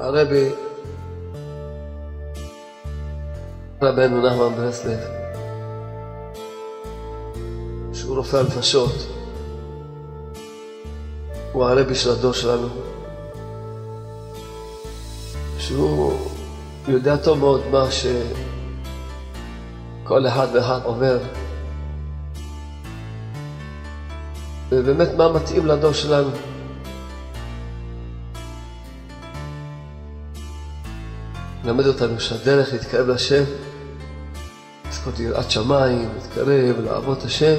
הרבי, רבנו נחמן ברסלב, שהוא רופא הנפשות, הוא הרבי של הדור שלנו, שהוא יודע טוב מאוד מה שכל אחד ואחד עובר, ובאמת מה מתאים לדור שלנו. מלמד אותנו שהדרך להתקרב להשם, לזכות יראת שמיים, להתקרב, לעבוד השם,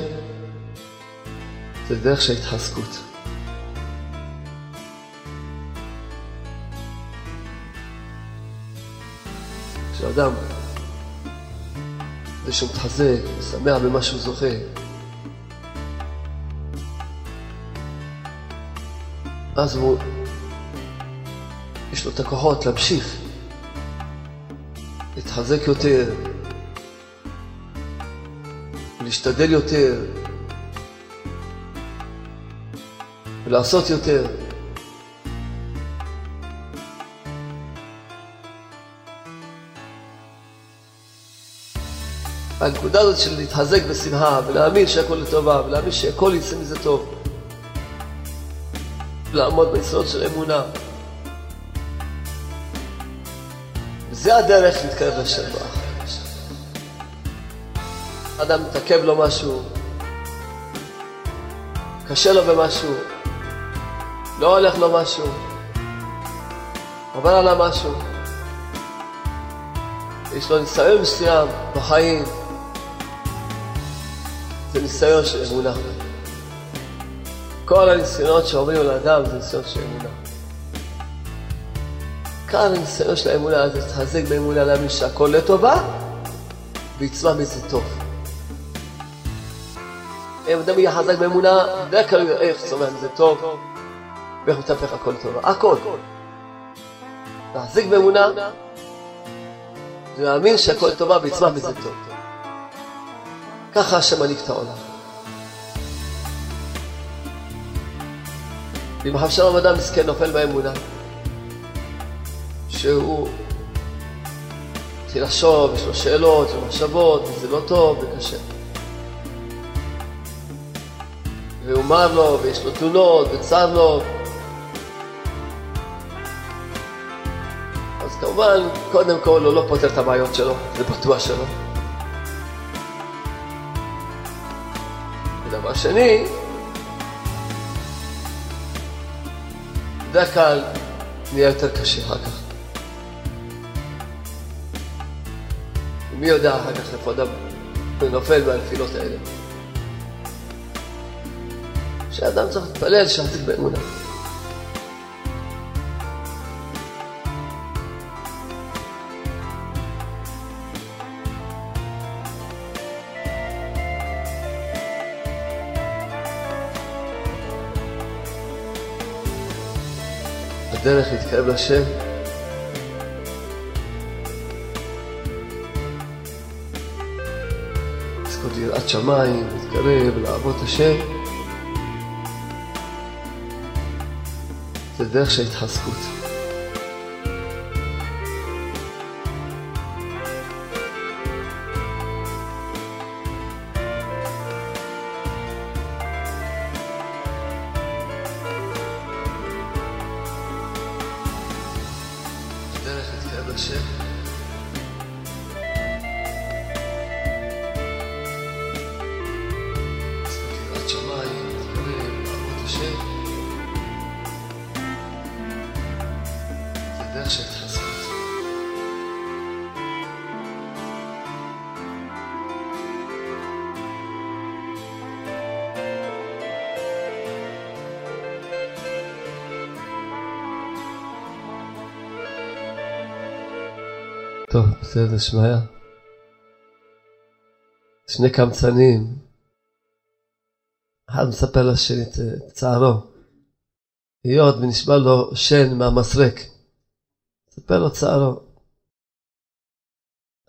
זה דרך של התחזקות. כשאדם, זה שהוא מתחזק, שמח במה שהוא זוכה, אז הוא, יש לו את הכוחות להמשיך, להתחזק יותר, להשתדל יותר, ולעשות יותר. הנקודה הזאת של להתחזק בשמחה ולהאמין שהכל לטובה ולהאמין שהכל יצא מזה טוב לעמוד ביסוד של אמונה זה הדרך להתקרב לשם אדם מתעכב לו משהו קשה לו במשהו לא הולך לו משהו עובר עליו משהו יש לו ניסיון מסוים בחיים זה ניסיון של אמונה. כל הניסיונות שעוברים על האדם זה ניסיון של אמונה. כאן הניסיון של האמונה זה להתחזק באמונה, להאמין שהכל לטובה ויצמח מזה טוב. אם אדם יהיה חזק באמונה, בדרך כלל איך צומח מזה טוב ואיך מתהפך הכל לטובה. הכל. להחזיק באמונה זה להאמין שהכל לטובה ויצמח מזה טוב. ככה השם מנהיג את העולם. אם עכשיו שלום אדם מסכן נופל באמונה, שהוא התחיל לחשוב, יש לו שאלות, יש לו מחשבות, וזה לא טוב וקשה. והוא מר לו, ויש לו תלונות, וצר לו. אז כמובן, קודם כל הוא לא פותר את הבעיות שלו, זה בטוח שלא. ודבר שני, בדרך כלל נהיה יותר קשה אחר כך. מי יודע אחר כך איפה אדם נופל מהנפילות האלה. שאדם צריך להתפלל שיחזיק באמונה. הדרך להתקרב לשם יראת שמיים, להתקרב, לעבוד השם זה דרך של התחזקות. בסדר, שמעיה. שני קמצנים, אחד מספר לשני את צערו. היות ונשבע לו שן מהמסרק, ספר לו צערו.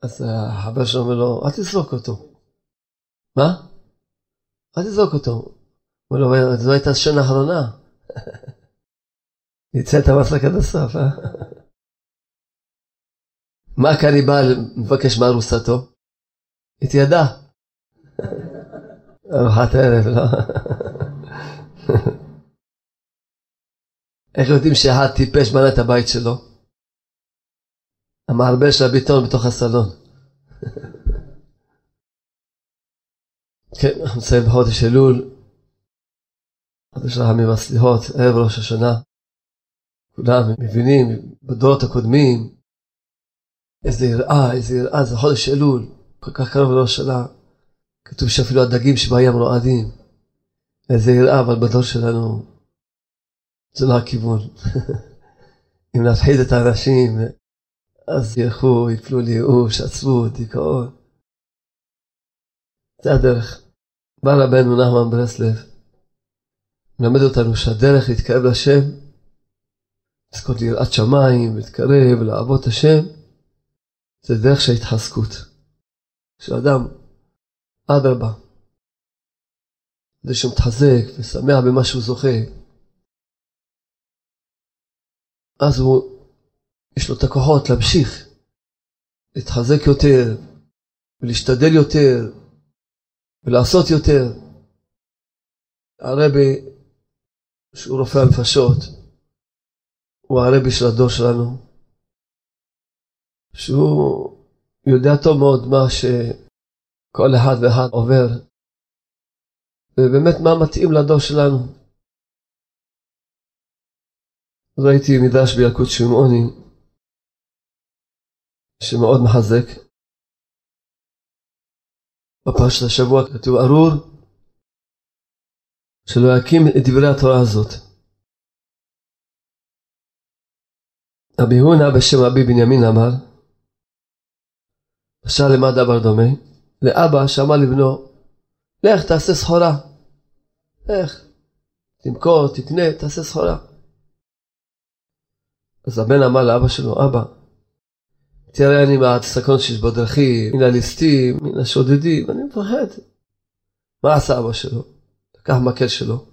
אז החבר שלו אומר לו, אל תזרוק אותו. מה? אל תזרוק אותו. הוא אומר לו, זו הייתה השן האחרונה. ניצל את המסרק עד הסוף, אה? מה הקניבל מבקש מארוסתו? את ידה. ארוחת ערב, לא? איך יודעים שאחד טיפש בנה את הבית שלו? המערבל של הביטון בתוך הסלון. כן, אנחנו נמצאים בחודש אלול, חודש רחמים והסליחות, ערב ראש השנה. כולם מבינים בדורות הקודמים איזה יראה, איזה יראה, זה חודש אלול, כל כך קרוב לראש השנה. כתוב שאפילו הדגים שבים רועדים. איזה יראה, אבל בדור שלנו זה לא הכיוון. אם נפחיד את האנשים, אז ילכו, יפלו לייאוש, עצבות, דיכאון. זה הדרך. בא רבנו נחמן ברסלב, מלמד אותנו שהדרך להתקרב לשם, לזכות ליראת שמיים, להתקרב, לעבוד השם, זה דרך של התחזקות. כשאדם, אדרבה, זה שמתחזק ושמח במה שהוא זוכה, אז הוא, יש לו את הכוחות להמשיך, להתחזק יותר, ולהשתדל יותר, ולעשות יותר. הרבי, שהוא רופא הנפשות, הוא הרבי של הדור שלנו, שהוא יודע טוב מאוד מה שכל אחד ואחד עובר, ובאמת מה מתאים לדור שלנו. ראיתי מדרש בילקוט שמעוני, שמאוד מחזק. בפרשת השבוע כתוב ארור שלא יקים את דברי התורה הזאת. רבי הונא בשם רבי בנימין אמר, משל למה דבר דומה? לאבא שאמר לבנו, לך תעשה סחורה. לך, תמכור, תקנה, תעשה סחורה. אז הבן אמר לאבא שלו, אבא, תראה אני מהסכנות שיש בדרכים, מן הליסטים, מן השודדים, אני מפחד. מה עשה אבא שלו? לקח מקל שלו,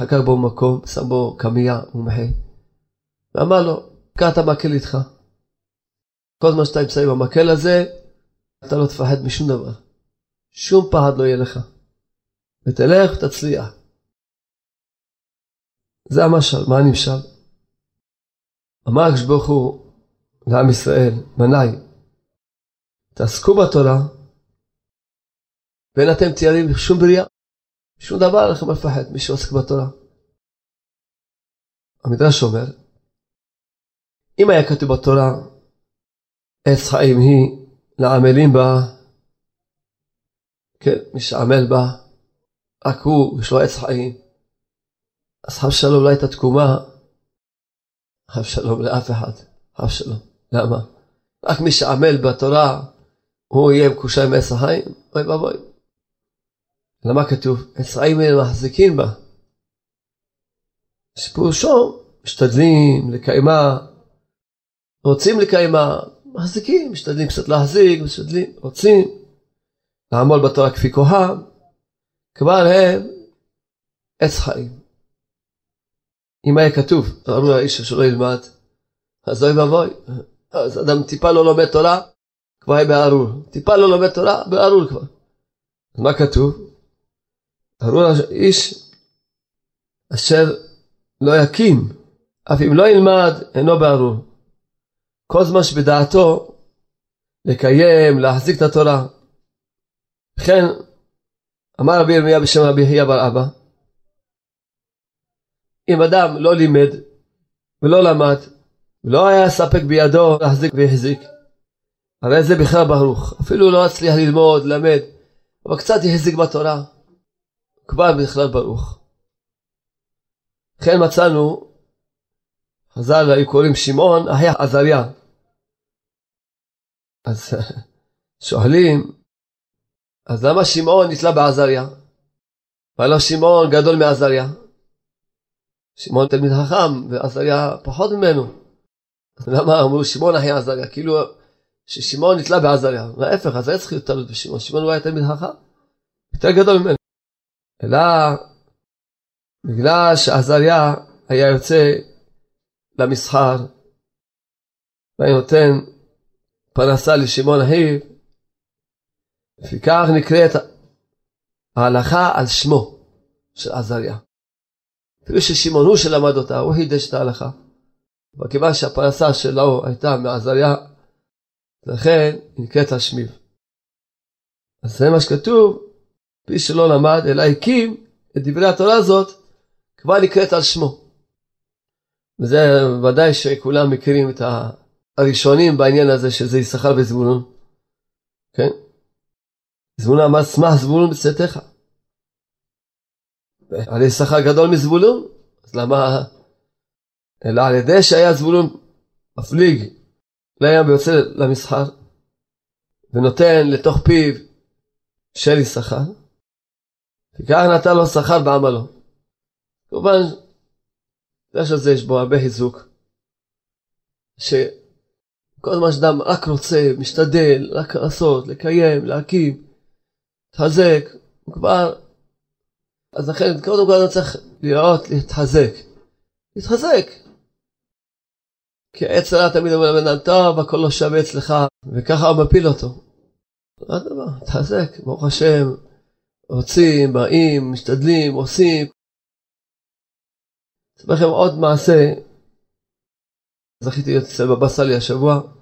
חקק בו מקום, שם בו קמייה מומחה, ואמר לו, קח את המקל איתך. כל זמן שאתה נמצא עם המקל הזה, אתה לא תפחד משום דבר. שום פחד לא יהיה לך. ותלך ותצליח. זה המשל, מה הנמשל? אמר הקדוש ברוך הוא, לעם ישראל, בניי, תעסקו בתורה, ואין אתם תיירים שום בריאה, שום דבר לכם לפחד, מי שעוסק בתורה. המדרש אומר, אם היה כתוב בתורה, עץ חיים היא לעמלים בה, כן, מי שעמל בה, רק הוא, יש לו עץ חיים. אז חב שלום לא הייתה תקומה, חב שלום לאף אחד, חב שלום. למה? רק מי שעמל בתורה, הוא יהיה מקושר עם עץ החיים? אוי ואבוי. למה כתוב? עץ חיים האלה מחזיקים בה. שפירושו, משתדלים לקיימה, רוצים לקיימה, מחזיקים, משתדלים קצת להחזיק, משתדלים, רוצים לעמול בתורה כפי כוחם, כבר הם עץ חיים. אם היה כתוב, אמרו לאיש שלא ילמד, אז אוי ואבוי, אז אדם טיפה לא לומד תורה, כבר היה בארור. טיפה לא לומד תורה, בארור כבר. אז מה כתוב? ארור איש אשר לא יקים, אף אם לא ילמד, אינו בארור. כל זמן שבדעתו לקיים, להחזיק את התורה. וכן, אמר רבי ירמיה בשם רבי חייא בר אבא, אם אדם לא לימד ולא למד, לא היה ספק בידו להחזיק והחזיק. הרי זה בכלל ברוך. אפילו לא הצליח ללמוד, ללמד, אבל קצת החזיק בתורה. כבר בכלל ברוך. לכן מצאנו, חז"ל היו קוראים שמעון אחי עזריה. אז שואלים, אז למה שמעון נתלה בעזריה? ולא שמעון גדול מעזריה? שמעון תלמיד חכם ועזריה פחות ממנו. למה אמרו שמעון אחי עזריה? כאילו ששמעון נתלה בעזריה. להפך, אז היה צריך להיות תלות בשמעון. שמעון הוא היה תלמיד חכם, יותר גדול ממנו. אלא בגלל שעזריה היה יוצא למסחר והיה נותן פרנסה לשמעון אחיו, לפיכך נקראת ההלכה על שמו של עזריה. אפילו ששמעון הוא שלמד אותה, הוא חידש את ההלכה. אבל כיוון שהפרנסה שלו הייתה מעזריה, לכן היא נקראת על שמיו. אז זה מה שכתוב, מי שלא למד, אלא הקים את דברי התורה הזאת, כבר נקראת על שמו. וזה ודאי שכולם מכירים את הראשונים בעניין הזה שזה יששכר וזבולון. כן? זבולון אמר שמח זבולון בצאתך. הרי יששכר גדול מזבולון, אז למה... אלא על ידי שהיה זבולון מפליג לים ויוצא למסחר ונותן לתוך פיו של יששכר, וכך נתן לו שכר בעמלו. כמובן, יש לזה יש בו הרבה חיזוק, שכל זמן שאדם רק רוצה, משתדל, רק לעשות, לקיים, להקים, להתחזק, הוא כבר, אז לכן קודם כל אני צריך לראות, להתחזק. להתחזק. כי עץ הרע תמיד אומר לבן אדם, טוב, הכל לא שווה אצלך, וככה הוא מפיל אותו. לא דבר, תחזק, ברוך השם, רוצים, באים, משתדלים, עושים. אספר לכם עוד מעשה, זכיתי להיות אצל בבא סאלי השבוע.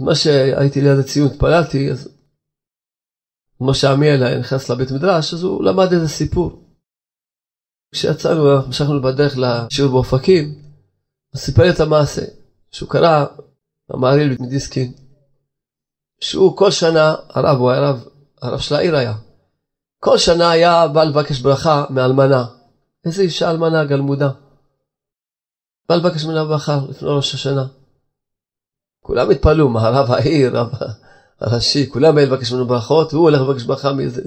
מה שהייתי ליד הציון, התפללתי, אז כמו שעמיאל נכנס לבית מדרש, אז הוא למד איזה סיפור. כשיצאנו, המשכנו בדרך לשיעור באופקים, הוא סיפר את המעשה, שהוא קרא המעריל מדיסקין, שהוא כל שנה, הרב, הוא היה הרב, הרב של העיר היה, כל שנה היה בא לבקש ברכה מאלמנה. איזה אישה אלמנה גלמודה. בא לבקש ממנה ברכה לפני ראש השנה. כולם התפלאו, מה הרב העיר, הרב הראשי, כולם באים לבקש ממנו ברכות, והוא הולך לבקש ברכה מאיזה...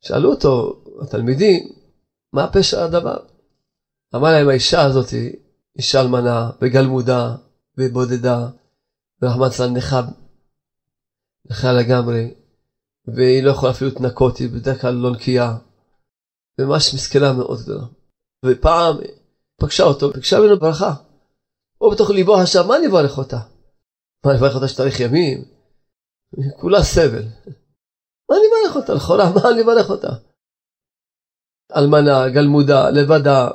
שאלו אותו, התלמידים, מה פשע הדבר? אמר להם, האישה הזאת אישה אלמנה, וגלמודה, ובודדה, ורחמת צלן נכה, נכה לגמרי, והיא לא יכולה אפילו להתנקות, היא בדרך כלל לא נקייה. ממש מסכנה מאוד גדולה. ופעם פגשה אותו, ביקשה ממנו ברכה. הוא בתוך ליבו חשב, מה אני אברך אותה? מה אני אברך אותה שתאריך ימים? כולה סבל. מה אני אברך אותה? לכאורה, מה אני אברך אותה? אלמנה, גלמודה, לבדה,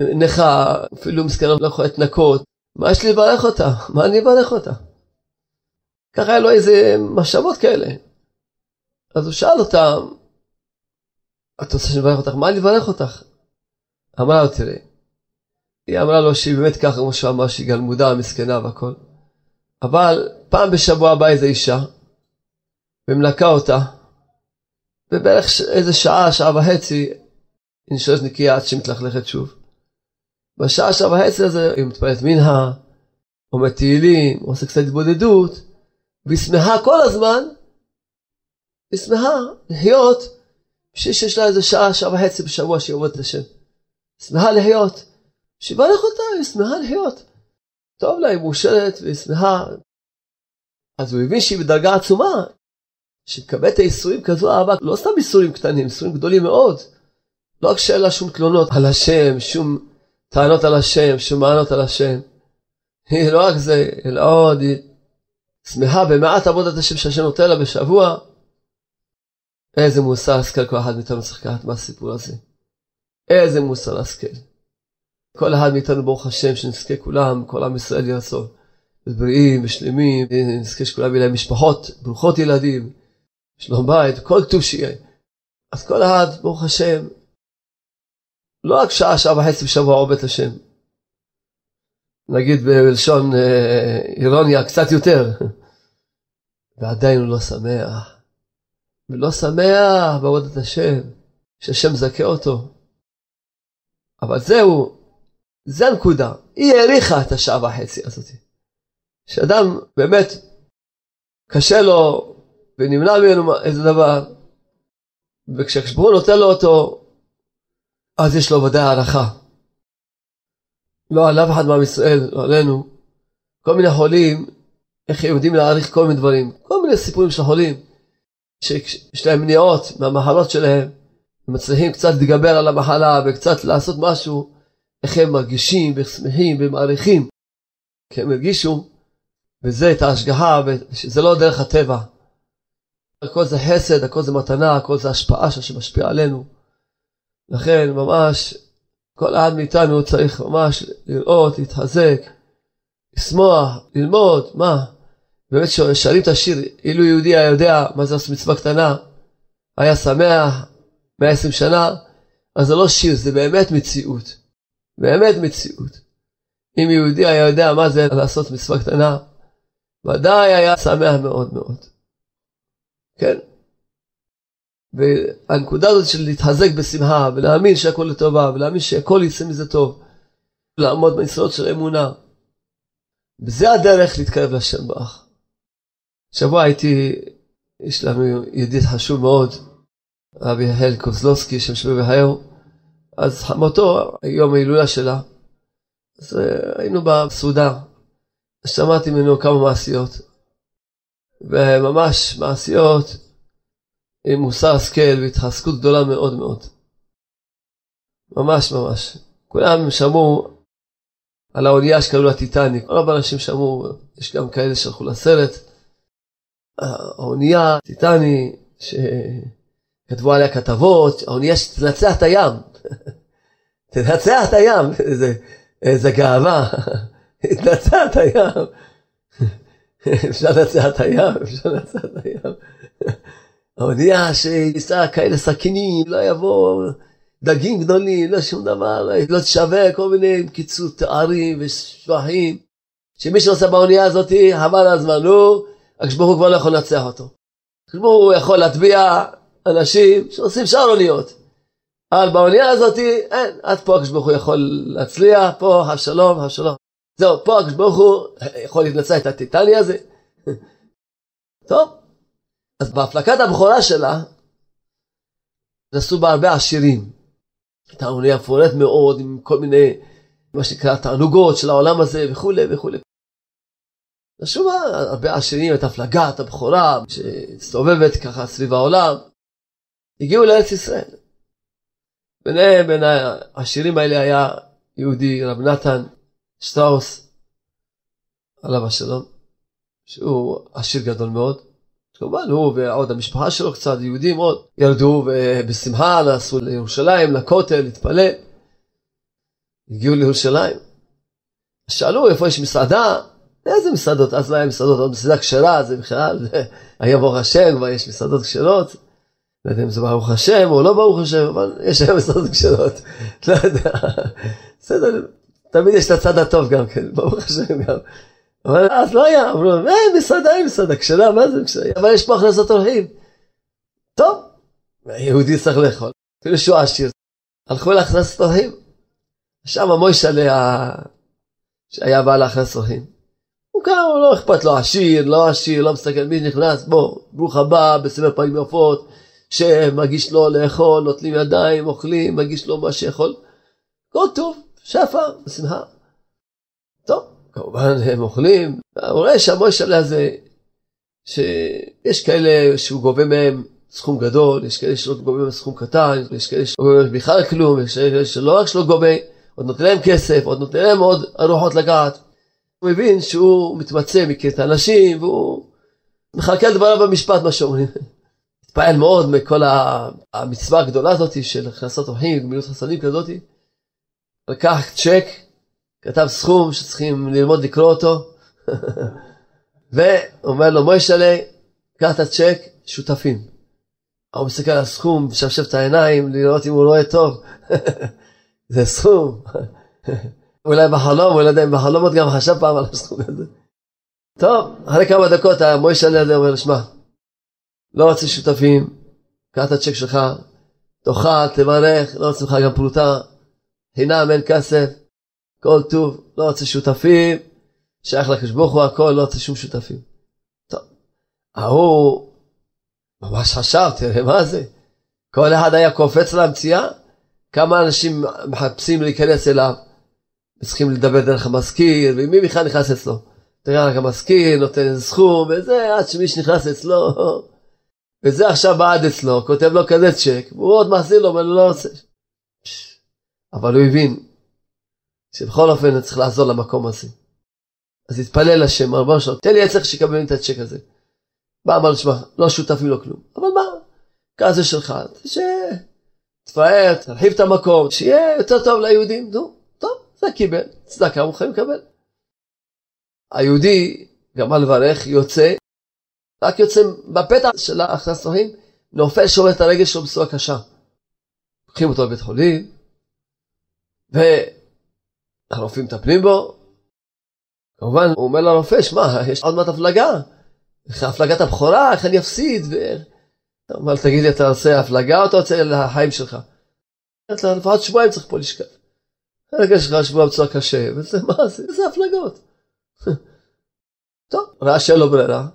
נכה, אפילו מסכנה לא יכולה להתנקות. מה יש לי לברך אותה? מה אני אברך אותה? ככה היה לו איזה מחשבות כאלה. אז הוא שאל אותה, את רוצה שאני אברך אותך? מה אני אברך אותך? אמרה לו, תראה, היא אמרה לו שהיא באמת ככה, כמו שהוא אמר, שהיא גלמודה, מסכנה והכל. אבל פעם בשבוע הבא איזה אישה, ומנקה אותה, ובערך איזה שעה, שעה וחצי, היא נשארת נקייה עד שהיא מתלכלכת שוב. בשעה, שעה וחצי הזה, היא מתפללת מנהה, אומרת תהילים, עושה קצת התבודדות, והיא שמחה כל הזמן היא שמחה לחיות בשביל שיש לה איזה שעה, שעה וחצי בשבוע שהיא עובדת לשם. שמחה לחיות. שיברך אותה, היא שמחה לחיות. טוב לה, היא מאושרת והיא שמחה. אז הוא הבין שהיא בדרגה עצומה, שתקבל את האיסורים כזו אהבה, לא סתם איסורים קטנים, איסורים גדולים מאוד. לא רק שאין לה שום תלונות על השם, שום טענות על השם, שום מענות על השם. היא לא רק זה, אלא עוד, היא שמחה במעט עבודת השם שהשם נותן לה בשבוע. איזה מוסר השכל כל אחד מאיתנו צריך לקחת מהסיפור הזה. איזה מוסר השכל. כל אחד מאיתנו ברוך השם שנזכה כולם, כל עם ישראל יהיה רצון. בריאים ושלמים, נזכה שכולם יהיו להם משפחות, ברוכות ילדים, שלום בית, כל טוב שיהיה. אז כל אחד, ברוך השם, לא רק שעה, שעה וחצי בשבוע עובד השם. נגיד בלשון אה, אירוניה, קצת יותר. ועדיין הוא לא שמח. ולא שמח בעבודת השם, שהשם מזכה אותו. אבל זהו, זה הנקודה. היא האריכה את השעה וחצי הזאת. שאדם באמת קשה לו ונמנע ממנו איזה דבר, וכשהקשברו נותן לו אותו, אז יש לו ודאי הערכה. לא על אף אחד מעם ישראל, לא עלינו. כל מיני חולים, איך הם יודעים להעריך כל מיני דברים. כל מיני סיפורים של חולים. שיש להם מניעות מהמחלות שלהם, הם מצליחים קצת להתגבר על המחלה וקצת לעשות משהו, איך הם מרגישים ושמחים ומעריכים, כי הם הרגישו וזה את ההשגחה, שזה לא דרך הטבע. הכל זה חסד, הכל זה מתנה, הכל זה השפעה שמשפיעה עלינו. לכן ממש כל אחד מאיתנו צריך ממש לראות, להתחזק, לשמוח, ללמוד, מה? באמת שואלים את השיר, אילו יהודי היה יודע מה זה לעשות מצווה קטנה, היה שמח 120 שנה, אז זה לא שיר, זה באמת מציאות. באמת מציאות. אם יהודי היה יודע מה זה לעשות מצווה קטנה, ודאי היה שמח מאוד מאוד. כן? והנקודה הזאת של להתחזק בשמחה, ולהאמין שהכל לטובה, ולהאמין שהכל יצא מזה טוב, לעמוד ביסודות של אמונה, וזה הדרך להתקרב לשם באח. שבוע הייתי, יש לנו ידיד חשוב מאוד, רבי יחל קוזלובסקי, שם שמי והיום, אז חמותו, יום ההילולה שלה, אז אה, היינו בסעודה, שמעתי ממנו כמה מעשיות, וממש מעשיות עם מוסר השכל והתחזקות גדולה מאוד מאוד. ממש ממש. כולם שמעו על האונייה שקראו לה טיטניק, רוב האנשים שמעו, יש גם כאלה שהלכו לסרט. האונייה, טיטני, שכתבו עליה כתבות, האונייה שתנצח את הים. תנצח את הים, איזה, איזה גאווה. תנצח את הים. אפשר לנצח את הים, אפשר לנצח את הים. האונייה שייסע כאלה סכינים, לא יבוא דגים גדולים, לא שום דבר, לא תשווה כל מיני קיצור תארים ושבחים. שמי שנוסע באונייה הזאת, חבל הזמן, נו, הקדוש ברוך הוא כבר לא יכול לנצח אותו. הקדוש ברוך הוא יכול להטביע אנשים שעושים שאר אוניות. אבל באונייה הזאת, אין, עד פה הקדוש ברוך הוא יכול להצליח, פה השלום, השלום. זהו, פה הקדוש ברוך הוא יכול להתנצח את הטיטני הזה. טוב, אז בהפלקת הבכורה שלה, נעשו בה הרבה עשירים. הייתה אונייה מפורט מאוד, עם כל מיני, מה שנקרא, תענוגות של העולם הזה, וכולי וכולי. נעשו בה הרבה עשירים, את הפלגת הבכורה, שהסתובבת ככה סביב העולם. הגיעו לארץ ישראל. ביניהם, בין העשירים האלה היה יהודי, רב נתן שטראוס, עליו השלום, שהוא עשיר גדול מאוד. כמובן הוא ועוד המשפחה שלו קצת, יהודים עוד, ירדו בשמחה, נסעו לירושלים, לכותל, להתפלל. הגיעו לירושלים. שאלו איפה יש מסעדה, איזה מסעדות? אז לא היה מסעדות, עוד מסעדה כשרה, זה בכלל, היה ברוך השם, כבר יש מסעדות כשרות. לא יודע אם זה ברוך השם או לא ברוך השם, אבל יש היום מסעדות כשרות. לא יודע. בסדר, תמיד יש את הצד הטוב גם כן, ברוך השם גם. אבל אז לא היה, אמרו, אה, מסעדה היא מסעדה כשרה, מה זה כשרה? אבל יש פה הכנסות אורחים. טוב, היהודי צריך לאכול, אפילו שהוא עשיר. הלכו להכנסת אורחים. שם המוישלה, שהיה בעל להכנסת אורחים. הוא קם, לא אכפת לו עשיר, לא עשיר, לא מסתכל מי נכנס, בוא, ברוך הבא, בסבר פנים יפות, שמגיש לו לאכול, נוטלים ידיים, אוכלים, מגיש לו מה שיכול. הכל טוב, שפע, בשמחה. טוב, כמובן הם אוכלים, הוא רואה שהמוישלה הזה, שיש כאלה שהוא גובה מהם סכום גדול, יש כאלה שלא גובה מהם סכום קטן, יש כאלה שלא גובה מהם בכלל כלום, יש כאלה שלא רק שלא גובה, עוד נותן להם כסף, עוד נותן להם עוד ארוחות לגעת. הוא מבין שהוא מתמצא, מכיר את האנשים, והוא מחלקל דבריו במשפט, מה שאומרים. התפעל מאוד מכל המצווה הגדולה הזאת של הכנסת אורחים, גמילות חסדים כזאת. לקח צ'ק, כתב סכום שצריכים ללמוד לקרוא אותו, ואומר לו מוישלה, קח את הצ'ק, שותפים. הוא מסתכל על הסכום, משפשף את העיניים, לראות אם הוא רואה טוב. זה סכום. אולי בחלום, לא יודע אם בחלומות גם חשב פעם על הסכום הזה. טוב, אחרי כמה דקות המוישלה הזה אומר, שמע, לא רוצה שותפים, קח את הצ'ק שלך, תאכל, תברך, לא רוצה לך גם פרוטה, חינם אין כסף, כל טוב, לא רוצה שותפים, שייך לקדוש ברוך הוא הכל, לא רוצה שום שותפים. טוב, ההוא ממש חשב, תראה מה זה, כל אחד היה קופץ למציאה, כמה אנשים מחפשים להיכנס אליו, צריכים לדבר דרך המזכיר, ומי בכלל נכנס אצלו? תראה רק המזכיר, נותן סכום, וזה עד שמי שנכנס אצלו, וזה עכשיו בעד אצלו, כותב לו כזה צ'ק, והוא עוד מחזיר לו, אבל הוא לא רוצה. אבל הוא הבין שבכל אופן צריך לעזור למקום הזה. אז התפלל לשם, אמר שלו, תן לי עצר שיקבל את הצ'ק הזה. בא, אמר לו, שמע, לא שותפים לו כלום. אבל מה, כזה שלך, תפאר, תרחיב את המקום, שיהיה יותר טוב ליהודים, נו, טוב, זה קיבל, צדקה חייב לקבל. היהודי גמר לברך, יוצא, רק יוצא בפתח של ההכנסתים, נופל, שובר את הרגל שלו בצורה קשה. לוקחים אותו לבית חולים, והרופאים מטפלים בו. כמובן, הוא אומר לרופא, שמע, יש עוד מעט הפלגה. הפלגת הבכורה, איך אני אפסיד? הוא אומר, תגיד לי, אתה עושה הפלגה או אתה רוצה לחיים שלך? לפחות שבועיים צריך פה לשכב. הרגע שלך שבוע בצורה קשה, וזה מה זה? איזה הפלגות. טוב, ראה שאין לו ברירה,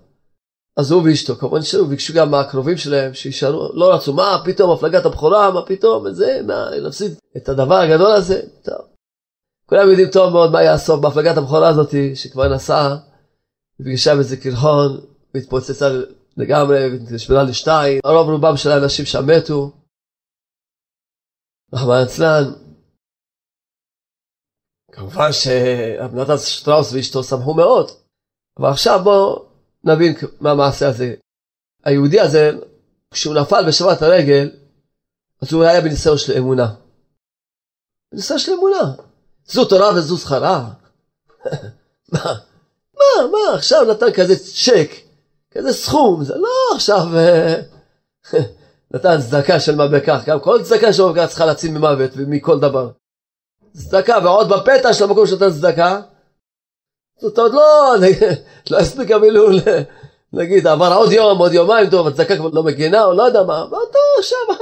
אז הוא ואשתו כמובן נשארו, ביקשו גם מהקרובים שלהם שישארו, לא רצו, מה פתאום הפלגת הבכורה, מה פתאום, וזה, מה, נפסיד את הדבר הגדול הזה, טוב. כולם יודעים טוב מאוד מה יעשו בהפלגת הבכורה הזאת, שכבר נסעה, ופגשה באיזה קרחון, והתפוצצה לגמרי, ונשברה לשתיים, הרוב רובם של האנשים שם מתו. רחמנא ליצלן. כמובן שאבנתן שטראוס ואשתו שמחו מאוד, אבל עכשיו בואו נבין מה המעשה הזה. היהודי הזה, כשהוא נפל בשבת הרגל, אז הוא היה בניסיון של אמונה. בניסיון של אמונה. זו תורה וזו שכרה. מה, מה, מה, עכשיו נתן כזה צ'ק, כזה סכום, זה לא עכשיו אה, נתן צדקה של מה בכך, גם כל צדקה של מה בכך צריכה להציל ממוות ומכל דבר. צדקה, ועוד בפתע של המקום שנתן צדקה, זאת עוד לא, לא הספיק אפילו, נגיד, עבר עוד יום, עוד יומיים, טוב, הצדקה כבר לא מגינה, או לא יודע מה, ואותו שם,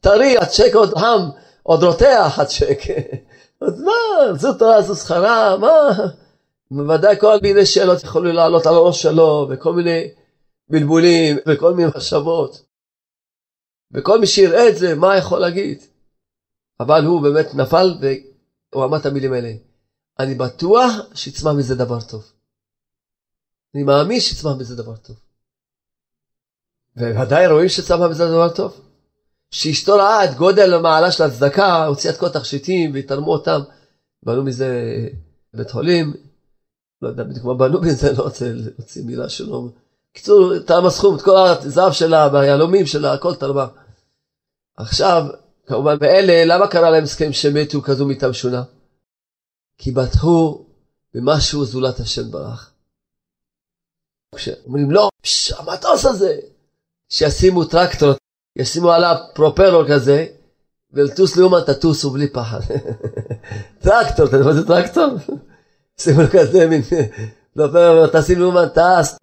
טרי, הצ'ק עוד חם, עוד רותח הצ'ק. אז מה, זו תורה, זו שכרה, מה? בוודאי כל מיני שאלות יכולים לעלות על הראש שלו, וכל מיני בלבולים, וכל מיני מחשבות. וכל מי שיראה את זה, מה יכול להגיד? אבל הוא באמת נפל, והוא אמר את המילים האלה. אני בטוח שיצמח מזה דבר טוב. אני מאמין שיצמח מזה דבר טוב. וודאי רואים שצמח מזה דבר טוב. שאשתו ראה את גודל המעלה של הצדקה, הוציאה את כל התכשיטים והתעלמו אותם, בנו מזה בית חולים, לא יודע בדיוק מה בנו מזה, לא רוצה להוציא מילה שלו. בקיצור, תרמה סכום, את כל הזהב שלה, והיהלומים שלה, הכל תרמה. עכשיו, כמובן, ואלה, למה קרה להם הסכם שמתו כזו מיתה משונה? כי בטחו במשהו זולת השם ברח. כשאומרים לא, המטוס הזה, שישימו טרקטור, ישימו עליו פרופלור כזה, ולטוס לאומן תטוסו בלי פחד. טרקטור, אתה יודע מה זה טרקטור? שימו לו כזה מין פרופלור, טסים לאומן טס.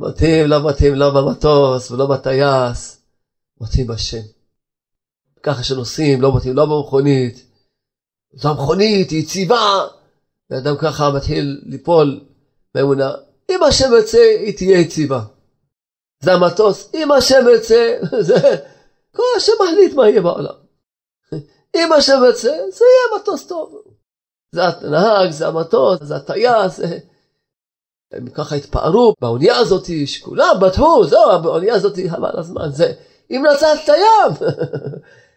מתאים, לא מתאים, לא במטוס ולא בטייס, מתאים בשם. ככה שנוסעים, לא מתאים, לא במכונית. זו המכונית, יציבה. ואדם ככה מתחיל ליפול באמונה. אם השם ירצה, היא תהיה יציבה. זה המטוס, אם השם ירצה, זה... כל השם מחליט מה יהיה בעולם. אם השם ירצה, זה יהיה מטוס טוב. זה הנהג, זה המטוס, זה הטייס. הם ככה התפארו באונייה הזאת, שכולם בטחו, זהו, באונייה הזאת, חבל הזמן, זה... אם נצח את הים.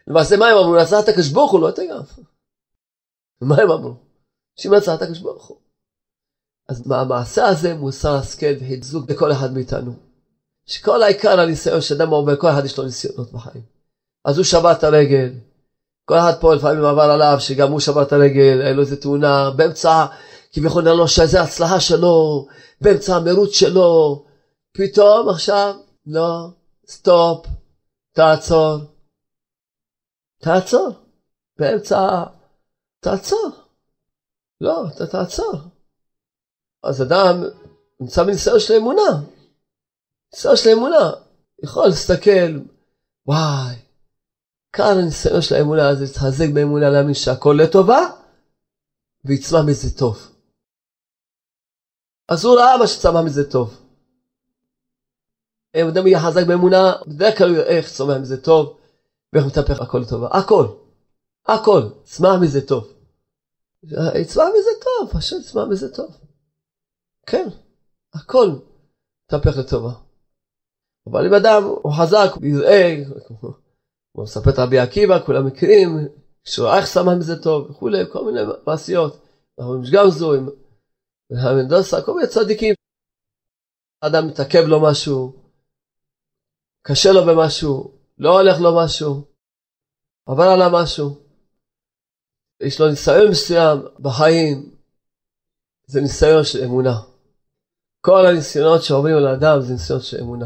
למעשה מה הם אמרו? נצח את הקדוש ברוך הוא, לא את הים. מה הם אמרו? נצח את הקדוש ברוך הוא. אז המעשה הזה מוסר השכל והדזוק לכל אחד מאיתנו. שכל העיקר הניסיון שאדם עובר, כל אחד יש לו ניסיונות בחיים. אז הוא שבר את הרגל. כל אחד פה לפעמים עבר עליו שגם הוא שבר את הרגל, היה לו איזה תאונה, באמצע, כביכול נראה לו שזה הצלחה שלו, באמצע המרוץ שלו. פתאום עכשיו, לא, סטופ, תעצור. תעצור. באמצע, תעצור. לא, אתה תעצור. אז אדם נמצא בניסיון של אמונה. ניסיון של אמונה. יכול להסתכל, וואי, כאן הניסיון של האמונה הזה, להתחזק באמונה, להאמין שהכל לטובה, ויצמח מזה טוב. אז הוא ראה מה שצמח מזה טוב. אם אדם יהיה חזק באמונה, בדרך כלל הוא יראה איך צומח מזה טוב, ואיך מתהפך הכל לטובה. הכל. הכל. צמח מזה טוב. יצמח מזה טוב, פשוט יצמח מזה טוב. כן, הכל מתהפך לטובה. אבל אם אדם הוא חזק, הוא יראה, הוא מספר את רבי עקיבא, כולם מכירים, שהוא איך שמה מזה טוב וכולי, כל מיני מעשיות. אנחנו גם זו, והמנדוסה, כל מיני צדיקים. אדם מתעכב לו משהו, קשה לו במשהו, לא הולך לו משהו, עבר עליו משהו. יש לו ניסיון מסוים בחיים, זה ניסיון של אמונה. כל הניסיונות שעוברים על האדם זה ניסיון של אמונה.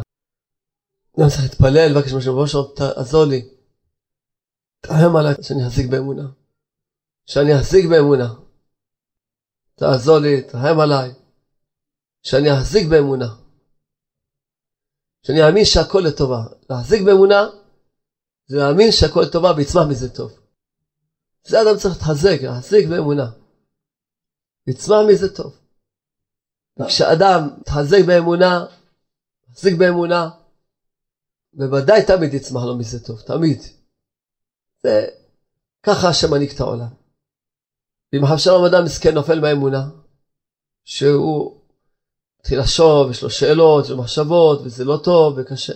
אני צריך להתפלל, לבקש משהו, בראש תעזור לי. תרחם עליי שאני אחזיק באמונה. שאני אחזיק באמונה. תעזור לי, תרחם עליי. שאני אחזיק באמונה. שאני אאמין שהכל לטובה. להחזיק באמונה זה להאמין שהכל לטובה ויצמח מזה טוב. זה אדם צריך להתחזק, להחזיק באמונה. יצמח מזה טוב. וכשאדם מתחזק באמונה, מחזיק באמונה, בוודאי תמיד יצמח לו מזה טוב, תמיד. זה ככה השם מנהיג את העולם. ואם עכשיו אדם מסכן נופל באמונה, שהוא מתחיל לחשוב, יש לו שאלות ומחשבות, וזה לא טוב וקשה.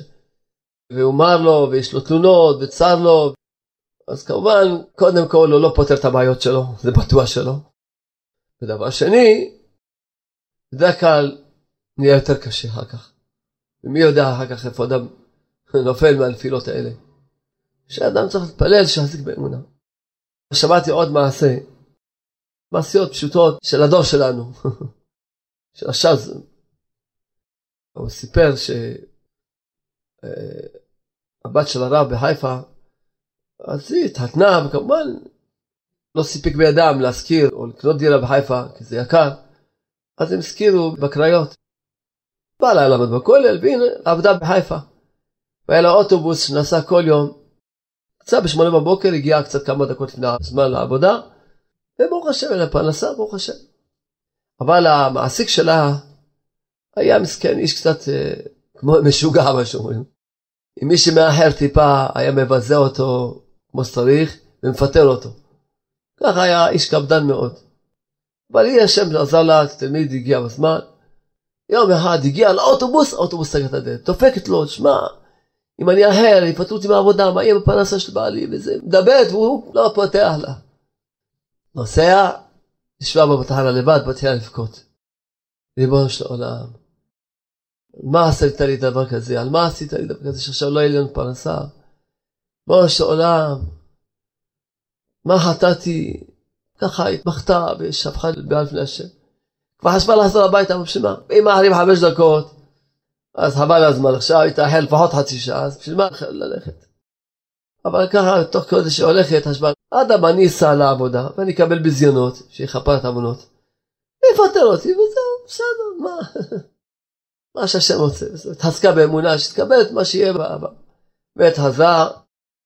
והוא מר לו, ויש לו תלונות, וצר לו, אז כמובן, קודם כל הוא לא פותר את הבעיות שלו, זה בטוח שלו. ודבר שני, בדרך כלל נהיה יותר קשה אחר כך. ומי יודע אחר כך איפה אדם נופל מהנפילות האלה. שאדם צריך להתפלל שיחזיק באמונה. שמעתי עוד מעשה, מעשיות פשוטות של הדור שלנו, של הש"ז. הוא סיפר שהבת אה, של הרב בחיפה, אז היא התחתנה, וכמובן לא סיפק בידם להשכיר או לקנות דירה בחיפה, כי זה יקר, אז הם הזכירו בקריות. בעלה למד בכולל, והנה, עבדה בחיפה. והיה לה אוטובוס שנסע כל יום. יצא בשמונה בבוקר, הגיע קצת כמה דקות לפני הזמן לעבודה, וברוך השם, אין לה פרנסה, ברוך השם. אבל המעסיק שלה היה מסכן, איש קצת אה, כמו משוגע, מה שאומרים. אם מי שמאחר טיפה היה מבזה אותו כמו שצריך, ומפטר אותו. ככה היה איש קפדן מאוד. אבל היא השם עזר לה, תלמיד הגיע בזמן. יום אחד הגיע לאוטובוס, האוטובוס סגר את הדלת. דופקת לו, שמע, אם אני אהר, יפטרו אותי מהעבודה, מה יהיה בפרנסה של בעלי וזה. מדברת והוא לא פותח לה. נוסע, ישבה בתחנה לבד, מתחילה לבכות. ריבונו של עולם, מה עשית לי דבר כזה? על מה עשית לי דבר כזה שעכשיו לא יהיה לנו פרנסה? ריבונו של עולם, מה חטאתי? ככה התמחתה ושפכה בעל פני השם. כבר חשבה לחזור הביתה, בשביל מה? אם מאחרים חמש דקות, אז חבל הזמן, עכשיו היא תאחר לפחות חצי שעה, אז בשביל מה ללכת? אבל ככה, תוך כדי שהולכת, חשבה, אדם אני אסע לעבודה, ואני אקבל ביזיונות, שיכפר את העוונות. יפטר אותי, וזהו, בסדר, מה? מה שהשם רוצה. התחזקה באמונה, שתקבל את מה שיהיה באבא. ואת חזר,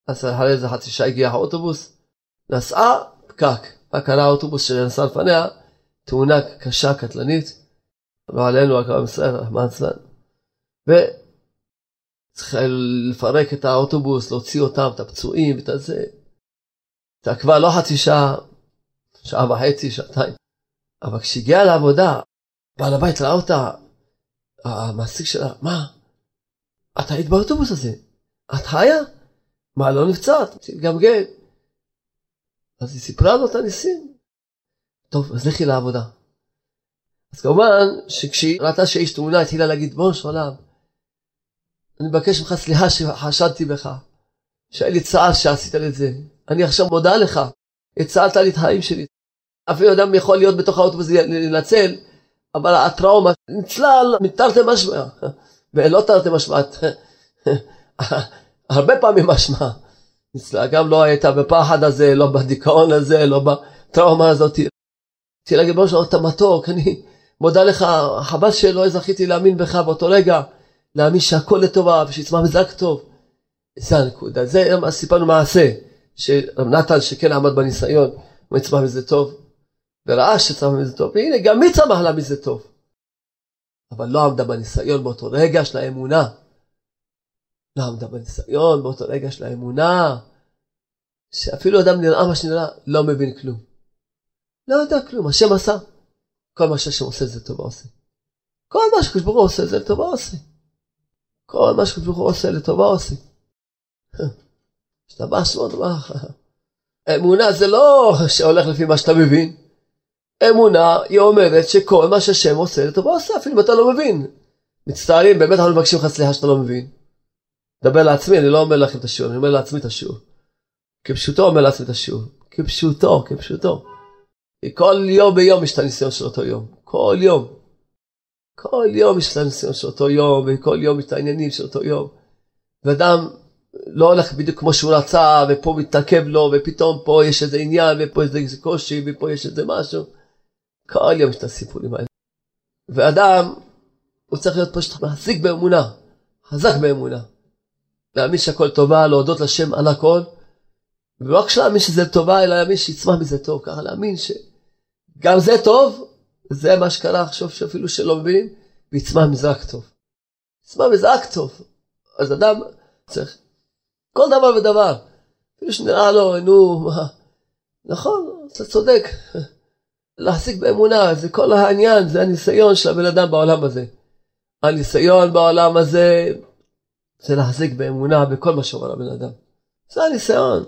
אז אחרי איזה חצי שעה הגיע האוטובוס, נסעה, פקק. מה קרה האוטובוס שנסע לפניה? תאונה קשה, קטלנית. לא עלינו, על כל ישראל, רחמן צלן. וצריך לפרק את האוטובוס, להוציא אותם, את הפצועים, ואת הזה. התעכבה לא חצי שעה, שעה וחצי, שעתיים. אבל כשהגיעה לעבודה, בעל הבית ראה אותה, המעסיק שלה, מה? את היית באוטובוס הזה? את חיה? מה, לא נפצעת? תתגמגל. אז היא סיפרה לו את הניסים. טוב, אז לכי לעבודה. אז כמובן שכשהיא ראתה שיש תמונה, התחילה להגיד, בוא עולם, אני מבקש ממך סליחה שחשדתי בך, שהיה לי צער שעשית לי את זה. אני עכשיו מודה לך, הצלת לי את החיים שלי. אפילו אדם יכול להיות בתוך האוטובוס לנצל, אבל הטראומה ניצלה מתרתי משמע, ולא תרתי משמע, הרבה פעמים משמע. ניצלה, גם לא הייתה בפחד הזה, לא בדיכאון הזה, לא בטראומה הזאת. רציתי להגיד, בוא אתה מתוק, אני מודה לך, חבל שלא זכיתי להאמין בך באותו רגע, להאמין שהכל לטובה ושיצמח מזה רק טוב. זה הנקודה, זה סיפרנו מעשה, שרב נתן שכן עמד בניסיון, הוא יצמח מזה טוב, וראה שצמח מזה טוב, והנה גם מי צמח לה מזה טוב. אבל לא עמדה בניסיון באותו רגע של האמונה. לא עמדה בניסיון באותו רגע של האמונה, שאפילו אדם נראה מה שנראה, לא מבין כלום. לא יודע כלום, השם עשה. כל מה שהשם עושה זה טובה עושה. כל מה שקדוש ברוך הוא עושה זה לטובה עושה. כל מה שקדוש ברוך הוא עושה לטובה עושה. השתבש מאוד מה. אמונה זה לא שהולך לפי מה שאתה מבין. אמונה היא אומרת שכל מה שהשם עושה לטובה עושה, אפילו אם אתה לא מבין. מצטערים, באמת אנחנו מבקשים לך סליחה שאתה לא מבין. מדבר לעצמי, אני לא אומר לכם את השיעור, אני אומר לעצמי את השיעור. כפשוטו אומר לעצמי את השיעור. כפשוטו, כפשוטו. כל יום ביום יש את הניסיון של אותו יום. כל יום. כל יום יש את הניסיון של אותו יום, וכל יום יש את העניינים של אותו יום. ואדם לא הולך בדיוק כמו שהוא רצה, ופה מתעכב לו, ופתאום פה יש איזה עניין, ופה יש איזה קושי, ופה יש איזה משהו. כל יום יש את הסיפורים האלה. ואדם, הוא צריך להיות פשוט מחזיק באמונה, חזק באמונה. להאמין שהכל טובה, להודות לשם על הכל. ולא רק להאמין שזה טובה, אלא להאמין שיצמח מזה טוב. ככה להאמין שגם זה טוב, זה מה שקרה עכשיו שאפילו שלא מבינים, ויצמח מזה רק טוב. יצמח מזה רק טוב. אז אדם צריך כל דבר ודבר. אפילו שנראה לו, נו, מה, נכון, אתה צודק. להחזיק באמונה, זה כל העניין, זה הניסיון של הבן אדם בעולם הזה. הניסיון בעולם הזה זה להחזיק באמונה בכל מה שאומר הבן אדם. זה הניסיון.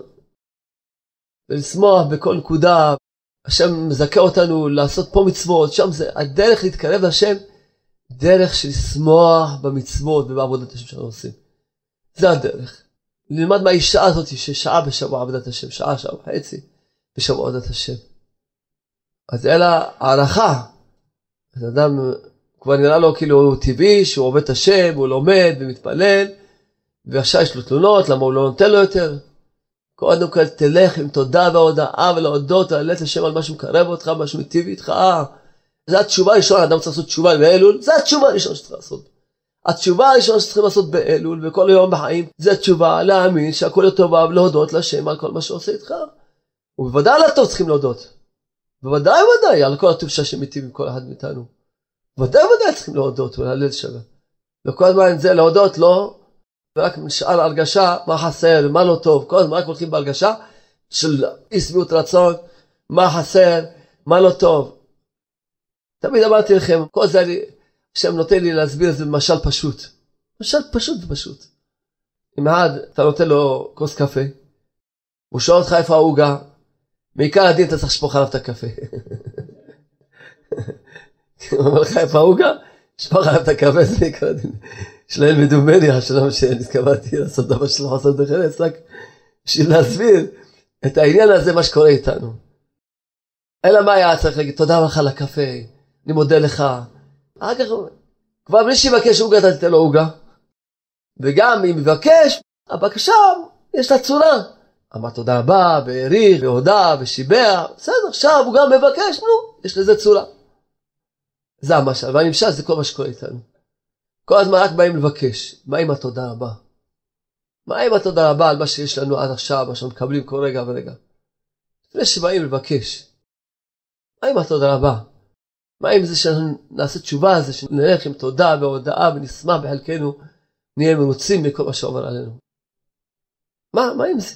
ולשמוח בכל נקודה. השם מזכה אותנו לעשות פה מצוות, שם זה הדרך להתקרב להשם, דרך של לשמוח במצוות ובעבודת השם שאנחנו עושים. זה הדרך. נלמד מהאישה הזאת ששעה בשבוע עבודת השם, שעה, שעה וחצי בשבוע עבודת השם. אז אלא הערכה. אז אדם כבר נראה לו כאילו הוא טבעי, שהוא עובד את השם, הוא לומד ומתפלל, ועכשיו יש לו תלונות, למה הוא לא נותן לו יותר. קודם כל תלך עם תודה והודאה ולהודות וללט לשם על מה שמקרב אותך, מה שמיטיב איתך. זו התשובה הראשונה, אדם צריך לעשות תשובה באלול, זו התשובה הראשונה שצריך לעשות. התשובה הראשונה שצריכים לעשות באלול וכל יום בחיים, זה תשובה להאמין שהכל לטובה ולהודות לשם על כל מה שעושה איתך. ובוודאי על הטוב צריכים להודות. בוודאי ובוודאי על כל הטוב שהשם מיטיב עם כל אחד מאיתנו. ודאי ודאי צריכים להודות ולהלל שווה. וכל הזמן זה להודות לא, ורק נשאר הרגשה מה חסר, מה לא טוב, כל הזמן רק הולכים בהרגשה של אי שביעות רצון, מה חסר, מה לא טוב. תמיד אמרתי לכם, כל זה אני, השם נותן לי להסביר את זה במשל פשוט. משל פשוט ופשוט. אם אחד, אתה נותן לו כוס קפה, הוא שואל אותך איפה העוגה, מעיקר הדין אתה צריך לשפוך עליו את הקפה. הוא אומר לך איפה העוגה? שפוך עליו את הקפה, זה מעיקר הדין. שלהם מדומני, השלום שנתכוונתי לעשות דבר שלא חסר בחלץ, רק בשביל להסביר את העניין הזה, מה שקורה איתנו. אלא מה היה צריך להגיד, תודה לך על הקפה, אני מודה לך. אחר כך, כבר בלי שיבקש עוגה, אתה תיתן לו עוגה. וגם אם יבקש, הבקשה, יש לה צורה. אמר תודה רבה, והעריך, והודה, ושיבח, בסדר, עכשיו הוא גם מבקש, נו, יש לזה צורה. זה המשל, והנמשל זה כל מה שקורה איתנו. כל הזמן רק באים לבקש, מה עם התודה רבה? מה עם התודה רבה על מה שיש לנו עד עכשיו, מה שאנחנו מקבלים כל רגע ורגע? לפני שבאים לבקש, מה עם התודה רבה? מה עם זה שנעשה תשובה על זה, שנלך עם תודה והודאה ונשמח בחלקנו, נהיה מרוצים מכל מה שעובר עלינו. מה, מה עם זה?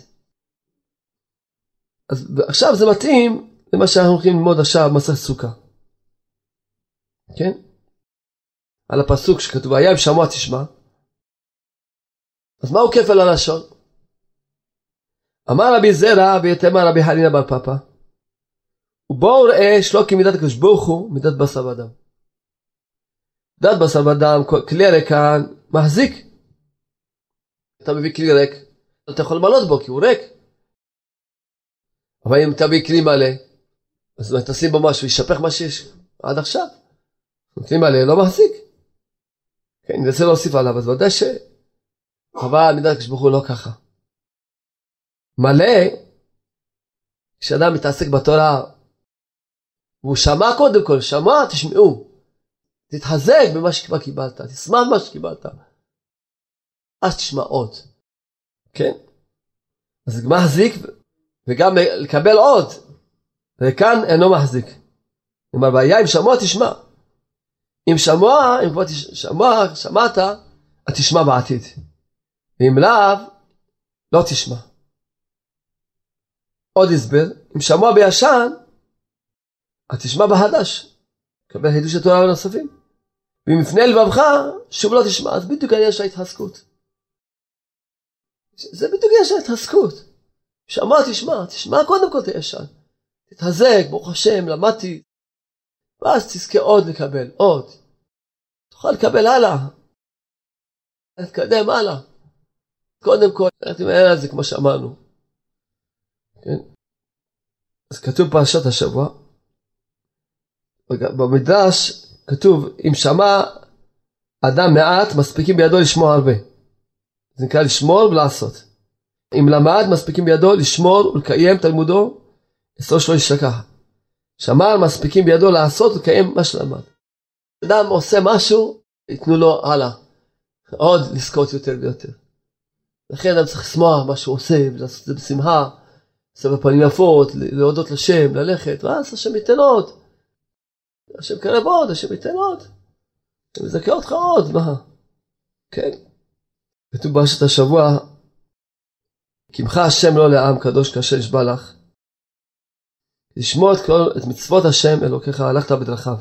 אז עכשיו זה מתאים למה שאנחנו הולכים ללמוד עכשיו במסכת סוכה. כן? על הפסוק שכתוב, היה אם שמוע תשמע. אז מהו כפל הלשון? אמר רבי זרע ויתמה רבי חנינא בר פפא ובואו ראה שלא כמידת הקדוש ברוך הוא מידת בשר ודם. מידת בשר ודם, כלי ריקן מחזיק. אתה מביא כלי ריק, אתה יכול למלות בו כי הוא ריק. אבל אם תביא כלי מלא, אז תשים בו משהו, ישפך מה שיש עד עכשיו. כלי מלא לא מחזיק. כן, אני רוצה להוסיף עליו, אז ודאי ש... אבל מידת הקדוש ברוך הוא לא ככה. מלא, כשאדם מתעסק בתורה, והוא שמע קודם כל, שמע, תשמעו. תתחזק במה שכבר קיבלת, תשמח במה שקיבלת. אז תשמע עוד. כן? אז מחזיק וגם לקבל עוד. וכאן אינו מחזיק. כלומר, והיה אם שמוע תשמע. אם שמוע, אם כבר תשמע, שמעת, אז תשמע בעתיד. ואם לאו, לא תשמע. עוד הסבר, אם שמוע בישן, אז תשמע בחדש. קבל חידוש התורה הנוספים. ואם יפנה לבבך, שוב לא תשמע. אז בדיוק העניין של ההתחזקות. זה בדיוק העניין של ההתחזקות. שמע, תשמע, תשמע קודם כל תישן. תתחזק, ברוך השם, למדתי, ואז תזכה עוד לקבל, עוד. תוכל לקבל הלאה. להתקדם הלאה. קודם כל, אין על זה כמו שאמרנו. כן? אז כתוב פרשת השבוע, במדרש כתוב, אם שמע אדם מעט, מספיקים בידו לשמוע הרבה. זה נקרא לשמור ולעשות. אם למד, מספיקים בידו לשמור ולקיים תלמודו, אסור שלא ישכח. שמר, מספיקים בידו לעשות ולקיים מה שלמד. אדם עושה משהו, ייתנו לו הלאה. עוד לזכות יותר ויותר. לכן אדם צריך לשמוח מה שהוא עושה, ולעשות את זה בשמחה, לעשות בפנים יפות, להודות לשם, ללכת, ואז השם ייתן עוד. השם קרב עוד, השם ייתן עוד. הוא מזכה אותך עוד, מה? כן. כתוב ברשת השבוע, קמחה השם לא לעם קדוש כאשר נשבע לך. לשמור את, כל, את מצוות השם אלוקיך, הלכת בדרכיו.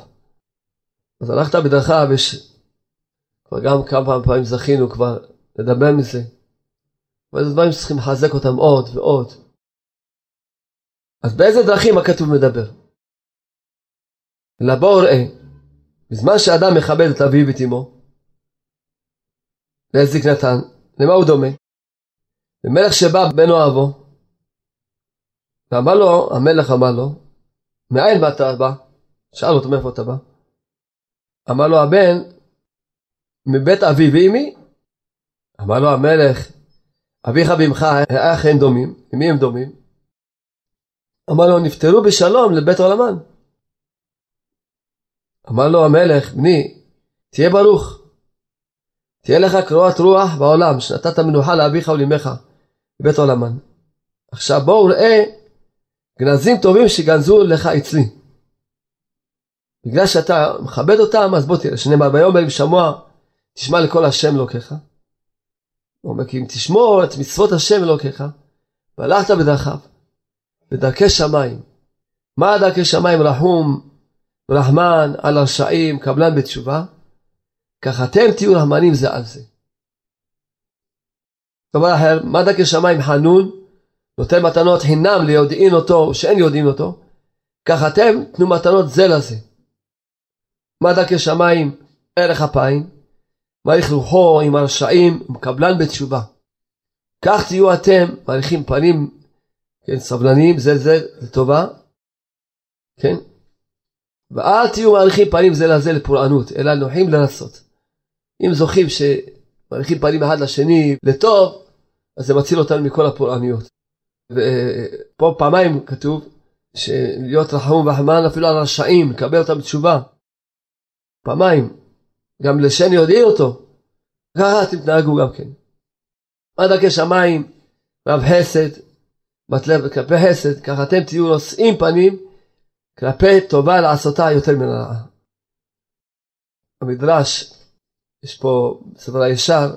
אז הלכת בדרכיו, יש כבר גם כמה פעמים זכינו כבר לדבר מזה. אבל זה דברים שצריכים לחזק אותם עוד ועוד. אז באיזה דרכים הכתוב מדבר? לבוא ראה, בזמן שאדם מכבד את אביו ואת אמו, לזקנתן, למה הוא דומה? למלך שבא בן אוהבו, ואמר לו, המלך אמר לו, מאין באת בא? שאל אותו מאיפה אתה בא? אמר לו הבן, מבית אבי ואמי. אמר לו המלך, אביך ואמך, איך הם דומים? למי הם דומים? אמר לו, נפטרו בשלום לבית עולמן. אמר לו המלך, בני, תהיה ברוך. תהיה לך קרואת רוח בעולם, שנתת מנוחה לאביך ולאמך, בבית עולמן. עכשיו בואו ראה גנזים טובים שגנזו לך אצלי. בגלל שאתה מכבד אותם, אז בוא תראה, שנאמר, ויאמר עם שמוע, תשמע לכל השם אלוקיך. הוא אומר, כי אם תשמור את מצוות השם אלוקיך, והלכת בדרכיו, בדרכי שמיים. מה דרכי שמיים? רחום, רחמן, על הרשעים, קבלן בתשובה. כך אתם תהיו רחמנים זה על זה. דבר אחר, מה דרכי שמיים חנון? נותן מתנות חינם ליודעין אותו, שאין יודעים אותו. כך אתם תנו מתנות זה לזה. מה דרכי שמיים? ערך אפיים. מעריך רוחו עם הרשעים, מקבלן בתשובה. כך תהיו אתם, מעריכים פנים, כן, סבלניים, זה זה, זה טובה, כן? ואל תהיו מעריכים פנים זה לזה לפורענות, אלא נוחים לנסות. אם זוכים שמעריכים פנים אחד לשני לטוב, אז זה מציל אותנו מכל הפורעניות. ופה פעמיים כתוב, שלהיות רחום וחמן אפילו על רשעים, לקבל אותם בתשובה. פעמיים, גם לשני יודעים אותו. ככה תתנהגו גם כן. מה דרכי שמיים, רב חסד, מתלב כלפי חסד, ככה אתם תהיו נושאים פנים כלפי טובה לעשותה יותר מן הרעה. המדרש, יש פה בספר הישר,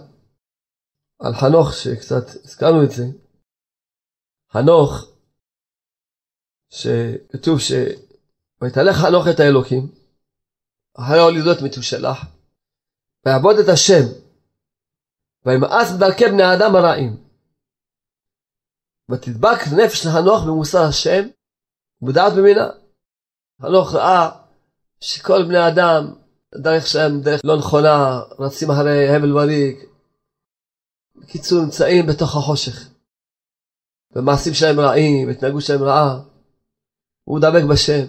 על חנוך, שקצת הזכרנו את זה. חנוך, שכתוב ש... ויתהלך חנוך את האלוקים, אחרי הולידות מתושלח, ויעבוד את השם, וימאס בדרכי בני האדם הרעים. ותדבק נפש חנוך במוסר השם, ובדעת במינה. חנוך ראה שכל בני האדם, הדרך שלהם דרך לא נכונה, רצים אחרי הבל וריק. בקיצור, נמצאים בתוך החושך. ומעשים שלהם רעים, והתנהגות שלהם רעה. הוא דבק בשם.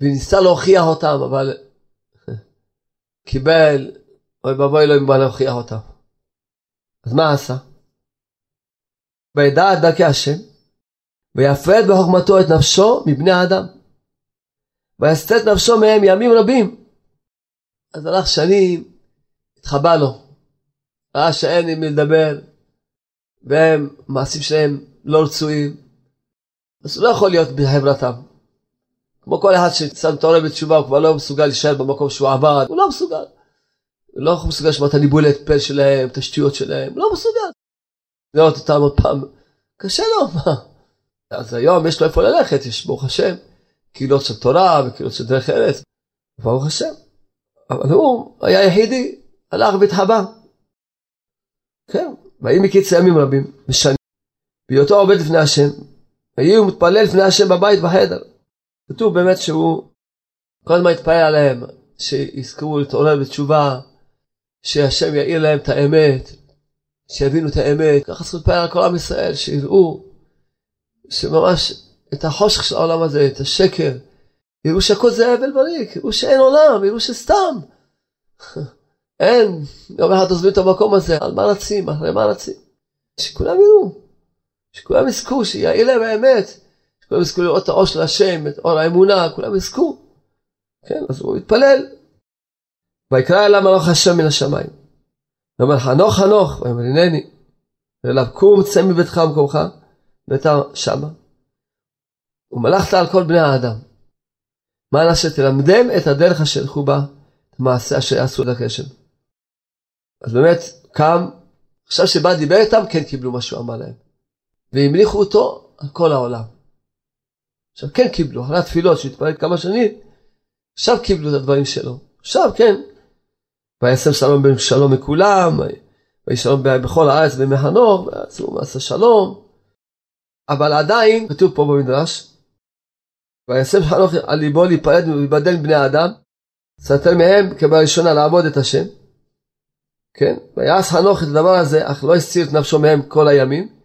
וניסה להוכיח אותם, אבל קיבל, אוי ואבוי לו אם בא להוכיח אותם. אז מה עשה? וידע את דרכי השם, ויפרד בחוכמתו את נפשו מבני האדם. ויסתה את נפשו מהם ימים רבים. אז הלך שנים, התחבא לו. ראה שאין עם מי לדבר, והם, מעשים שלהם לא רצויים. אז הוא לא יכול להיות בחברתם. כמו כל אחד את העורב בתשובה, הוא כבר לא מסוגל להישאר במקום שהוא עבד, הוא לא מסוגל. הוא לא מסוגל לשמוע את הניבולי התפל שלהם, את השטויות שלהם, הוא לא מסוגל. לראות אותם עוד פעם, קשה לו, מה? אז היום יש לו איפה ללכת, יש ברוך השם, קהילות של תורה וקהילות של דרך ארץ, ברוך השם. אבל הוא היה יחידי, הלך והתחבא. כן, ויהי מקיץ ימים רבים, ושנים, בהיותו עובד לפני השם, הוא מתפלל לפני השם בבית בחדר. כתוב באמת שהוא כל הזמן התפלל עליהם, שיזכרו להתעורר בתשובה, שהשם יאיר להם את האמת, שיבינו את האמת, ככה צריכים להתפלל על כל עם ישראל, שיראו שממש את החושך של העולם הזה, את השקר, יראו שהכל זה הבל בריק, יראו שאין עולם, יראו שסתם. אין, יום אחד עוזבים את המקום הזה, על מה רצים, אחרי מה רצים? שכולם יראו, שכולם יזכו, שיעיל להם האמת, שכולם יזכו לראות את האור של השם, את אור האמונה, כולם יזכו. כן, אז הוא התפלל. ויקרא אליו מלאך השם מן השמיים. ואומר חנוך חנוך, ויאמר הנני. ואליו קום צא מביתך ומקומך, ואתה שמה. ומלכת על כל בני האדם. מה נעשה? תלמדם את הדרך אשר ילכו בה, את המעשה אשר יעשו דרכי השם. אז באמת, קם, עכשיו שבא דיבר איתם, כן קיבלו מה שהוא אמר להם. והמליכו אותו על כל העולם. עכשיו כן קיבלו, אחרי התפילות שהתפלל כמה שנים, עכשיו קיבלו את הדברים שלו. עכשיו כן. וישם שלום בין שלום מכולם, ויהי שלום בכל הארץ בימי חנוך, ועשו מעשה שלום. אבל עדיין, כתוב פה במדרש, וישם חנוך על ליבו להיפרד ולהיבדל מבני האדם, סתר מהם כבראשונה לעבוד את השם. כן? ויעש חנוך את הדבר הזה, אך לא הסיר את נפשו מהם כל הימים.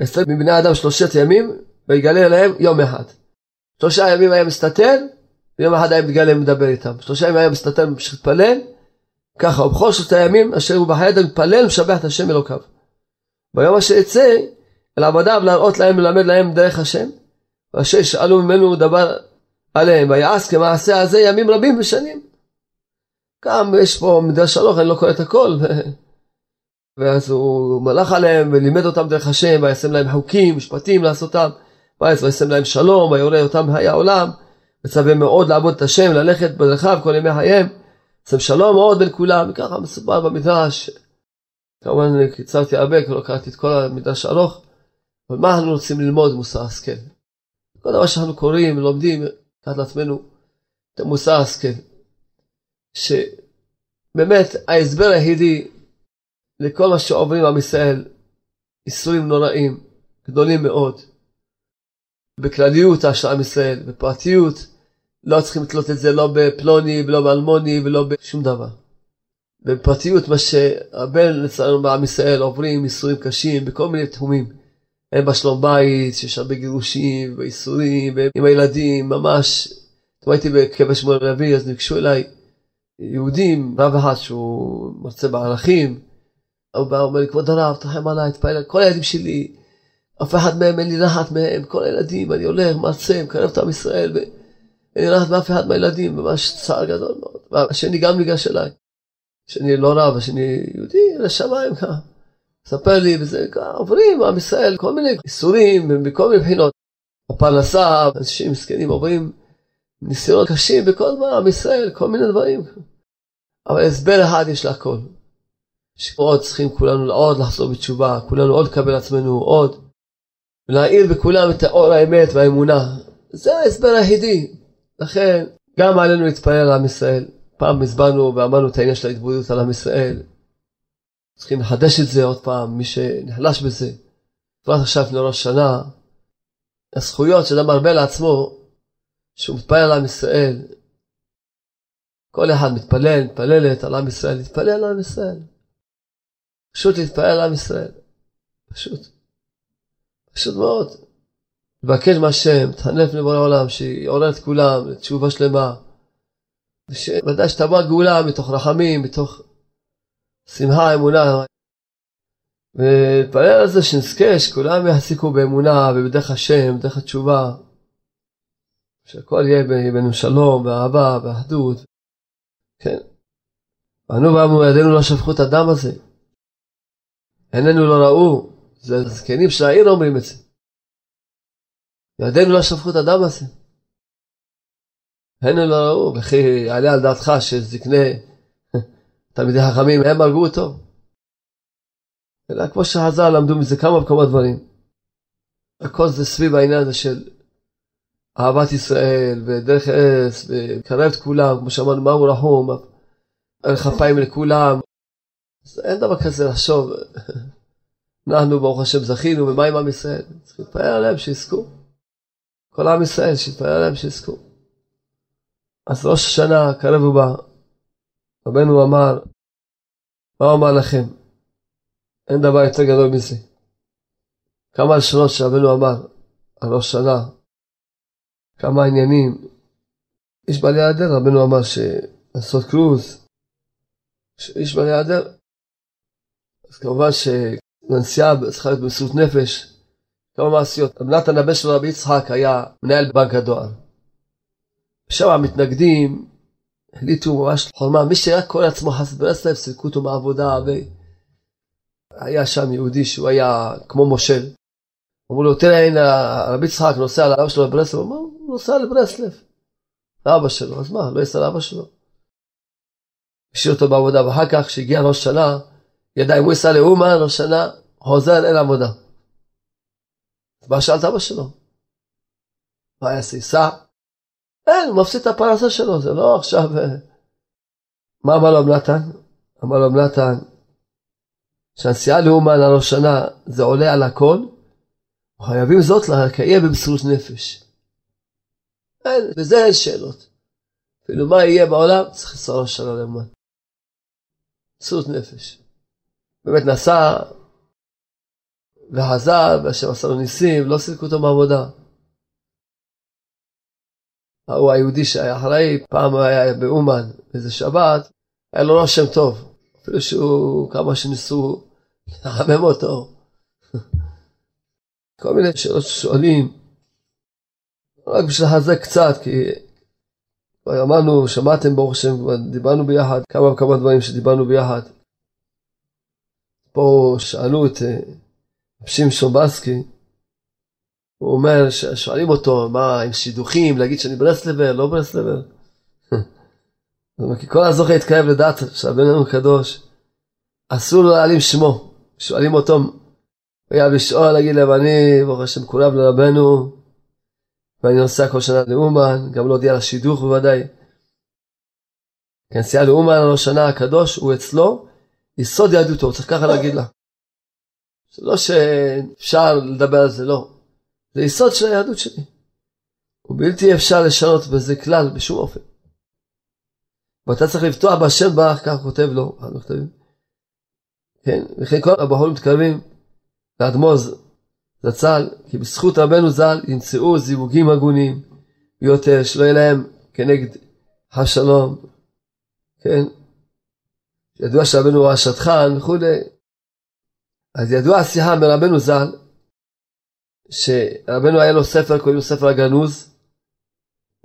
הסתר מבני האדם שלושת ימים, ויגלה אליהם יום אחד. שלושה ימים היה מסתתר, ויום אחד היה מתגלה ומדבר איתם. שלושה ימים היה מסתתר וממשיך להתפלל, ככה, ובכל שלושת הימים אשר הוא בחיית מתפלל ומשבח את השם אלוקיו. ביום אשר יצא אל עבדיו להראות להם וללמד להם דרך השם, ואשר שאלו ממנו דבר עליהם, ויעש כמעשה הזה ימים רבים ושנים. גם יש פה מדרש הלוך, אני לא קורא את הכל. ואז הוא מלך עליהם ולימד אותם דרך השם, וישם להם חוקים, משפטים לעשותם, וישם להם שלום, ויורה אותם חיי העולם, מצווה מאוד לעבוד את השם, ללכת בדרכיו כל ימי חייהם, ישם שלום מאוד בין כולם, וככה מסופר במדרש. כמובן קיצרתי הרבה, לא קראתי את כל המדרש הארוך, אבל מה אנחנו רוצים ללמוד מוסר השכל? כל דבר שאנחנו קוראים, לומדים, לקחת לעצמנו את המוסר השכל. שבאמת ההסבר היחידי לכל מה שעוברים עם ישראל, איסורים נוראים, גדולים מאוד. בכלליות של עם ישראל, בפרטיות, לא צריכים לתלות את זה לא בפלוני ולא באלמוני ולא בשום דבר. בפרטיות מה שהרבה לצערנו בעם ישראל עוברים איסורים קשים בכל מיני תחומים. הם בשלום בית, שיש הרבה גירושים ואיסורים, ועם הילדים, ממש. אתם הייתי בקבר שמואל רבי, אז ניגשו אליי יהודים, רב אחד שהוא מרצה בערכים, ואומר לי, כבוד הרב, תרחם עליי, תפעל, כל הילדים שלי, אף אחד מהם אין לי נחת מהם, כל הילדים, אני הולך, מרצה, מקרב את עם ישראל, ואין לי נחת מאף אחד מהילדים, ממש צער גדול מאוד. והשני גם ניגש אליי, השני לא רב, השני יהודי, לשמיים ככה. ספר לי, וזה ככה, עוברים עם ישראל כל מיני איסורים, מכל מיני בחינות. הפרנסה, אנשים מסכנים עוברים ניסיונות קשים בכל דבר, עם ישראל, כל מיני דברים. אבל הסבר אחד יש להכל. שעוד צריכים כולנו עוד לחזור בתשובה, כולנו עוד לקבל עצמנו עוד, ולהאיר בכולם את האור האמת והאמונה. זה ההסבר היחידי. לכן, גם עלינו להתפלל על עם ישראל. פעם הסברנו ואמרנו את העניין של ההתבודדות על עם ישראל. צריכים לחדש את זה עוד פעם, מי שנחלש בזה. כבר עכשיו לפני ראש שנה, הזכויות שאדם מרבה לעצמו, שהוא מתפלל על עם ישראל. כל אחד מתפלל, מתפללת על עם ישראל, להתפלל על עם ישראל. פשוט להתפלל על עם ישראל. פשוט. פשוט מאוד. לבקש מהשם, תחנף לבורא העולם, שיעורר את כולם לתשובה שלמה. ושוודאי שתבוא הגאולה מתוך רחמים, מתוך שמחה, אמונה. ולהתפלל על זה שנזכה, שכולם יחזיקו באמונה ובדרך השם, בדרך התשובה. שהכל יהיה בינינו שלום, ואהבה, ואחדות. כן. אנו ואמרו ידינו לא שפכו את הדם הזה. עינינו לא ראו, זה הזקנים של העיר אומרים את זה. ידינו לא שפכו את הדם הזה. עינינו לא ראו, וכי יעלה על דעתך שזקני תלמידי חכמים הם הרגו אותו. אלא כמו שחז"ל למדו מזה כמה וכמה דברים. הכל זה סביב העניין הזה של אהבת ישראל ודרך ארץ וקרב את כולם, כמו שאמרנו, מהו רחום, ערך אפיים לכולם, אז אין דבר כזה לחשוב, אנחנו ברוך השם זכינו, ומה עם עם ישראל? צריך להתפלל עליהם שיזכו. כל עם ישראל, שיתפלל עליהם שיזכו. אז ראש השנה קרב ובא, רבנו אמר, מה הוא אמר לכם? אין דבר יותר גדול מזה. כמה לשונות שרבנו אמר על ראש שנה, כמה עניינים. איש בעלי היעדר, רבנו אמר שלעשות קרוז, איש בעלי היעדר. אז כמובן שהנסיעה צריכה להיות במסירות נפש, כמה מעשיות. רב נתן הבן שלו רבי יצחק היה מנהל בנק הדואר. שם המתנגדים החליטו ממש חורמה, מי שרק קורא לעצמו חס ברסלב, סילקו אותו מהעבודה, והיה שם יהודי שהוא היה כמו מושל. אמרו לו, תראה, הנה רבי יצחק נוסע לאבא שלו לברסלב, הוא הוא נוסע לברסלב, לאבא שלו, אז מה, לא ייסע לאבא שלו. השאיר אותו בעבודה, ואחר כך, כשהגיע ראש שנה, ידע אם הוא ייסע לאומן, ראש שנה, חוזר אין עבודה. מה שאל את אבא שלו? מה יעשה, ייסע? אין, הוא מפסיד את הפרנסה שלו, זה לא עכשיו... אה, מה אמר לו נתן? אמר לו נתן, שהנסיעה לאומן על ראש שנה זה עולה על הכל, חייבים זאת לקיים במסירות נפש. אין, בזה אין שאלות. אפילו מה יהיה בעולם, צריך לנסוע ראש שנה לאומן. מסירות נפש. באמת נסע וחזר, והשם עשה לו ניסים, לא סילקו אותו מעבודה. ההוא היהודי שהיה אחראי, פעם היה באומן, איזה שבת, היה לו רושם טוב, אפילו שהוא, כמה שניסו לחמם אותו. כל מיני שאלות ששואלים, רק בשביל לחזק קצת, כי אמרנו, שמעתם ברוך השם, דיברנו ביחד, כמה וכמה דברים שדיברנו ביחד. פה שאלו את אה, שמשון בסקי, הוא אומר, שואלים אותו, מה, עם שידוכים, להגיד שאני ברסלבר, לא ברסלבר? כי כל הזוכה התקרב לדעת שהבן אדם קדוש, אסור לו להעלים שמו. שואלים אותו, הוא היה לשאול, להגיד להם, אני, ברוך השם, קורב לרבנו, ואני נוסע כל שנה לאומן, גם להודיע לא לשידוך בוודאי. כנסיעה לאומן על השנה הקדוש, הוא אצלו, יסוד יהדותו, צריך ככה להגיד לה. זה לא שאפשר לדבר על זה, לא. זה יסוד של היהדות שלי. ובלתי אפשר לשנות בזה כלל, בשום אופן. ואתה צריך לפתוח בהשם ברך, כך כותב לו, המכתבים. כן, וכן כל הבחורים מתקרבים לאדמוז זצ"ל, כי בזכות רבנו ז"ל ימצאו זיווגים הגונים ביותר, שלא יהיה להם כנגד השלום, כן? ידוע שרבנו הוא השטחן וכולי. אז ידוע השיחה מרבנו ז"ל, שרבנו היה לו ספר, קוראים לו ספר הגנוז,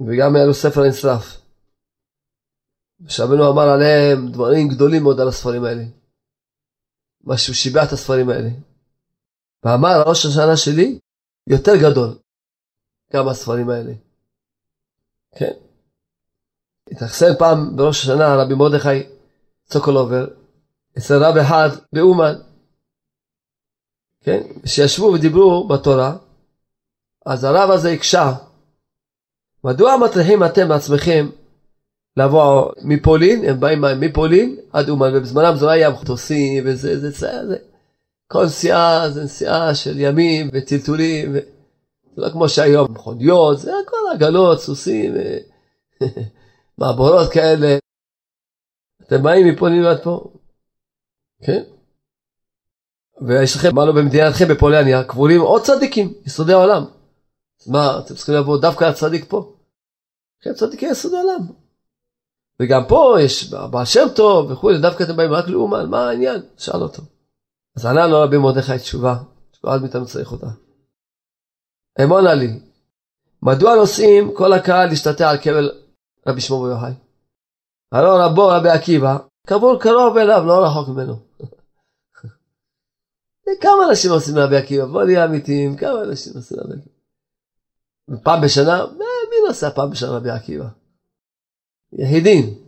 וגם היה לו ספר נשרף. שרבנו אמר עליהם דברים גדולים מאוד על הספרים האלה. מה שהוא שיבע את הספרים האלה. ואמר ראש השנה שלי יותר גדול גם הספרים האלה. כן. התאכסן פעם בראש השנה רבי מרדכי צוקולובר אצל רב אחד באומן. כן? שישבו ודיברו בתורה, אז הרב הזה הקשה. מדוע מטריחים אתם בעצמכם לבוא מפולין, הם באים מפולין עד אומן, ובזמנם זה לא היה מטוסים וזה, זה, זה, זה. כל נסיעה זה נסיעה של ימים וטלטולים, ו... זה לא כמו שהיום מכוניות, זה הכל עגלות, סוסים, מעבורות כאלה. אתם באים מפולין ועד פה, כן? ויש לכם, מה לא במדינתכם בפולניה, קבולים עוד צדיקים, יסודי העולם. אז מה, אתם צריכים לבוא דווקא לצדיק פה? כן, צדיקי יסודי העולם. וגם פה יש בעל שם טוב וכולי, דווקא אתם באים רק לאומן, מה העניין? שאל אותו. אז ענה לו רבי מרדכי תשובה, תשובה עד מאיתנו צריך אותה. אמונה לי, מדוע נוסעים כל הקהל להשתתע על קבל רבי שמעון בר יוחאי? הלא רבו רבי עקיבא, קבור קרוב אליו, לא רחוק ממנו. כמה אנשים עושים רבי עקיבא? בוא נהיה אמיתיים, כמה אנשים עושים רבי עקיבא? פעם בשנה? מי נוסע פעם בשנה רבי עקיבא? יחידים.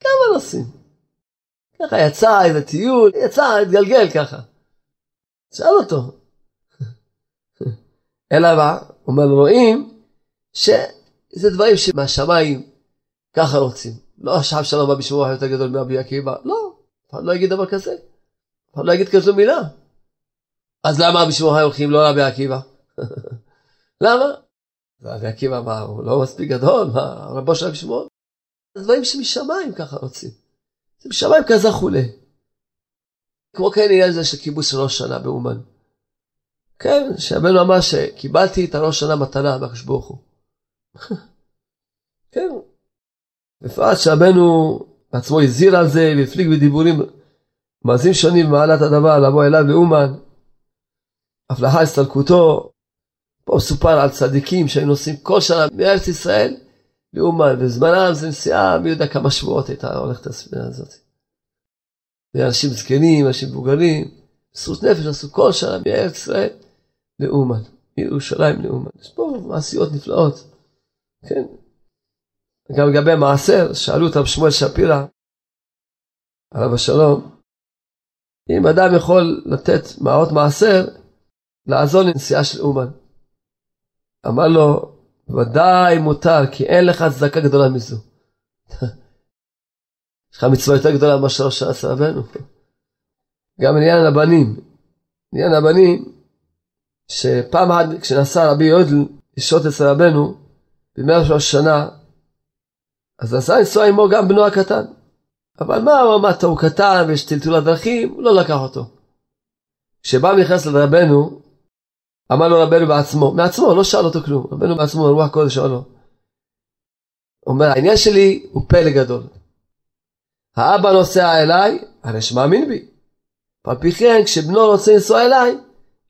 כמה נוסעים? ככה יצא איזה טיול, יצא, התגלגל ככה. שאל אותו. אלא מה? אומר, רואים שזה דברים שמהשמיים ככה רוצים. לא עכשיו שלום בא בשבוע יותר גדול מרבי עקיבא, לא, אף אחד לא יגיד דבר כזה. אף אחד לא יגיד כזו מילה. אז למה בשבוע הולכים לא רבי עקיבא? למה? רבי עקיבא אמר, הוא לא מספיק גדול, מה, רבו של רבי שמעון? זה דברים שמשמיים ככה רוצים. זה משמיים כזכו ל... כמו כן עניין זה של כיבוש ראש שנה באומן. כן, שרבנו אמר שקיבלתי את הראש שנה מתנה מהקדוש ברוך הוא. כן. בפרט שרבנו בעצמו הזהיר על זה והפליג בדיבורים מעזים שונים במעלת הדבר לבוא אליו לאומן. אף לאחר הסתלקותו, פה מסופר על צדיקים שהיו נוסעים כל שנה מארץ ישראל לאומן, וזמנם זה נסיעה מי יודע כמה שבועות הייתה הולכת הספינה הזאת. ואנשים זקנים, אנשים מבוגרים, מסרות נפש עשו כל שנה מארץ ישראל לאומן, מירושלים לאומן. יש פה מעשיות נפלאות, כן. גם לגבי מעשר, שאלו אותם שמואל שפירא, עליו השלום, אם אדם יכול לתת מעות מעשר, לעזור לנסיעה של אומן. אמר לו, ודאי מותר, כי אין לך צדקה גדולה מזו. יש לך מצווה יותר גדולה ממה שלוש עשה רבנו. גם עניין הבנים. עניין הבנים, שפעם אחת כשנסע רבי יהודל לשהות אצל רבנו, בימי ראש השנה, אז נסע לנסוע עמו גם בנו הקטן. אבל מה הוא אמר, הוא קטן ויש טלטול הדרכים, הוא לא לקח אותו. כשבא נכנס לרבנו, אמר לו רבנו בעצמו, מעצמו, לא שאל אותו כלום, רבנו בעצמו, רוח קודש שאל לו. אומר, העניין שלי הוא פלא גדול. האבא נוסע אליי, הרי שמאמין בי. על פי כן, כשבנו רוצה לנסוע אליי,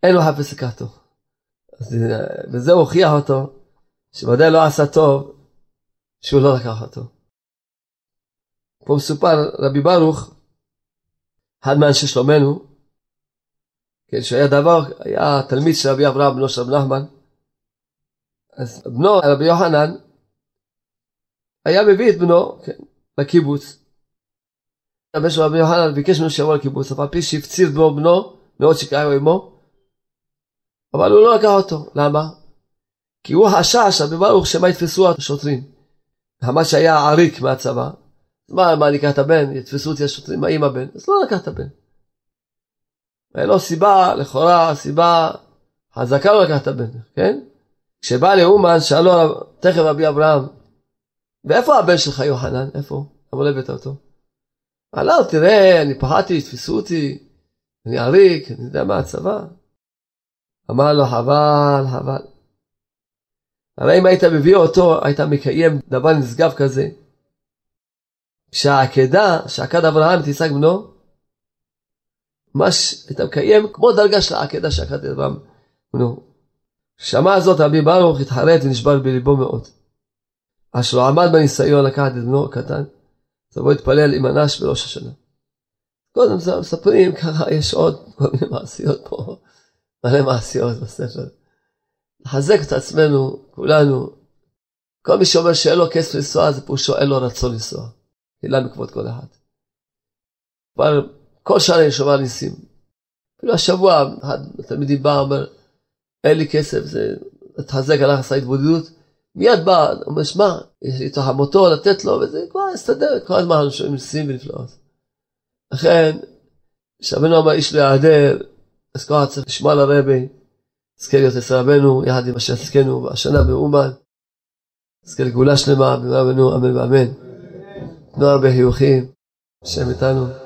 אין לו חפש לקחתו. וזה הוכיח אותו, שוודאי לא עשה טוב, שהוא לא לקח אותו. פה מסופר רבי ברוך, אחד מאנשי שלומנו, כן, שהיה דבר, היה תלמיד של רבי אברהם, בנו של רבי נחמן, אז בנו, רבי יוחנן, היה מביא את בנו, כן, לקיבוץ. הבן של רבי יוחנן ביקש ממנו שיבוא לקיבוץ, אף על פי שהפציר בו בנו, מאוד שקראו עמו, אבל הוא לא לקח אותו, למה? כי הוא חשש, רבי ברוך, שמא יתפסו השוטרים. מה שהיה עריק מהצבא, מה, מה, אני אקח את הבן? יתפסו אותי השוטרים, מה עם הבן? אז לא לקח את הבן. ואין לו סיבה, לכאורה, סיבה חזקה לא לקח את הבן, כן? כשבא לאומן, שאלו תכף רבי אברהם, ואיפה הבן שלך יוחנן? איפה? למה לא הבאת אותו? עלה, תראה, אני פחדתי, יתפסו אותי, אני עריק, אני יודע מה הצבא. אמר לו, חבל, חבל. הרי אם היית מביא אותו, היית מקיים דבר נשגב כזה, שהעקדה, שעקד אברהם תישג בנו, ממש אתה מקיים כמו דרגה של העקדה שעקד אברהם בנו. שמע זאת רבי ברוך התחרט ונשבר בליבו מאוד. אשר לא עמד בניסיון לקחת את בנו הקטן, אז בוא להתפלל עם אנש בראש השנה. קודם זה מספרים ככה יש עוד כל מיני מעשיות פה, מלא מעשיות בספר. לחזק את עצמנו, כולנו. כל מי שאומר שאין לו כסף לנסוע, זה פירושו אין לו רצון לנסוע. הילה מכבוד כל אחד. כבר כל שנה אני שומע ניסים. אפילו השבוע אחד התלמידים בא, אומר, אין לי כסף, זה התחזק, הלך עשה התבודדות. מיד בא, אומר, שמע, יש לי את החמותו לתת לו, וזה כבר הסתדר, כל הזמן אנחנו שומעים ניסים ונפלאות. לכן, כשרבנו אמר איש לא יעדר, אז כל אחד צריך לשמוע לרבי, נזכה להיות אצל רבנו, יחד עם אשר עסקנו השנה באומן. נזכה לגאולה שלמה, במהרה אמן ואמן. תנו הרבה חיוכים, השם איתנו.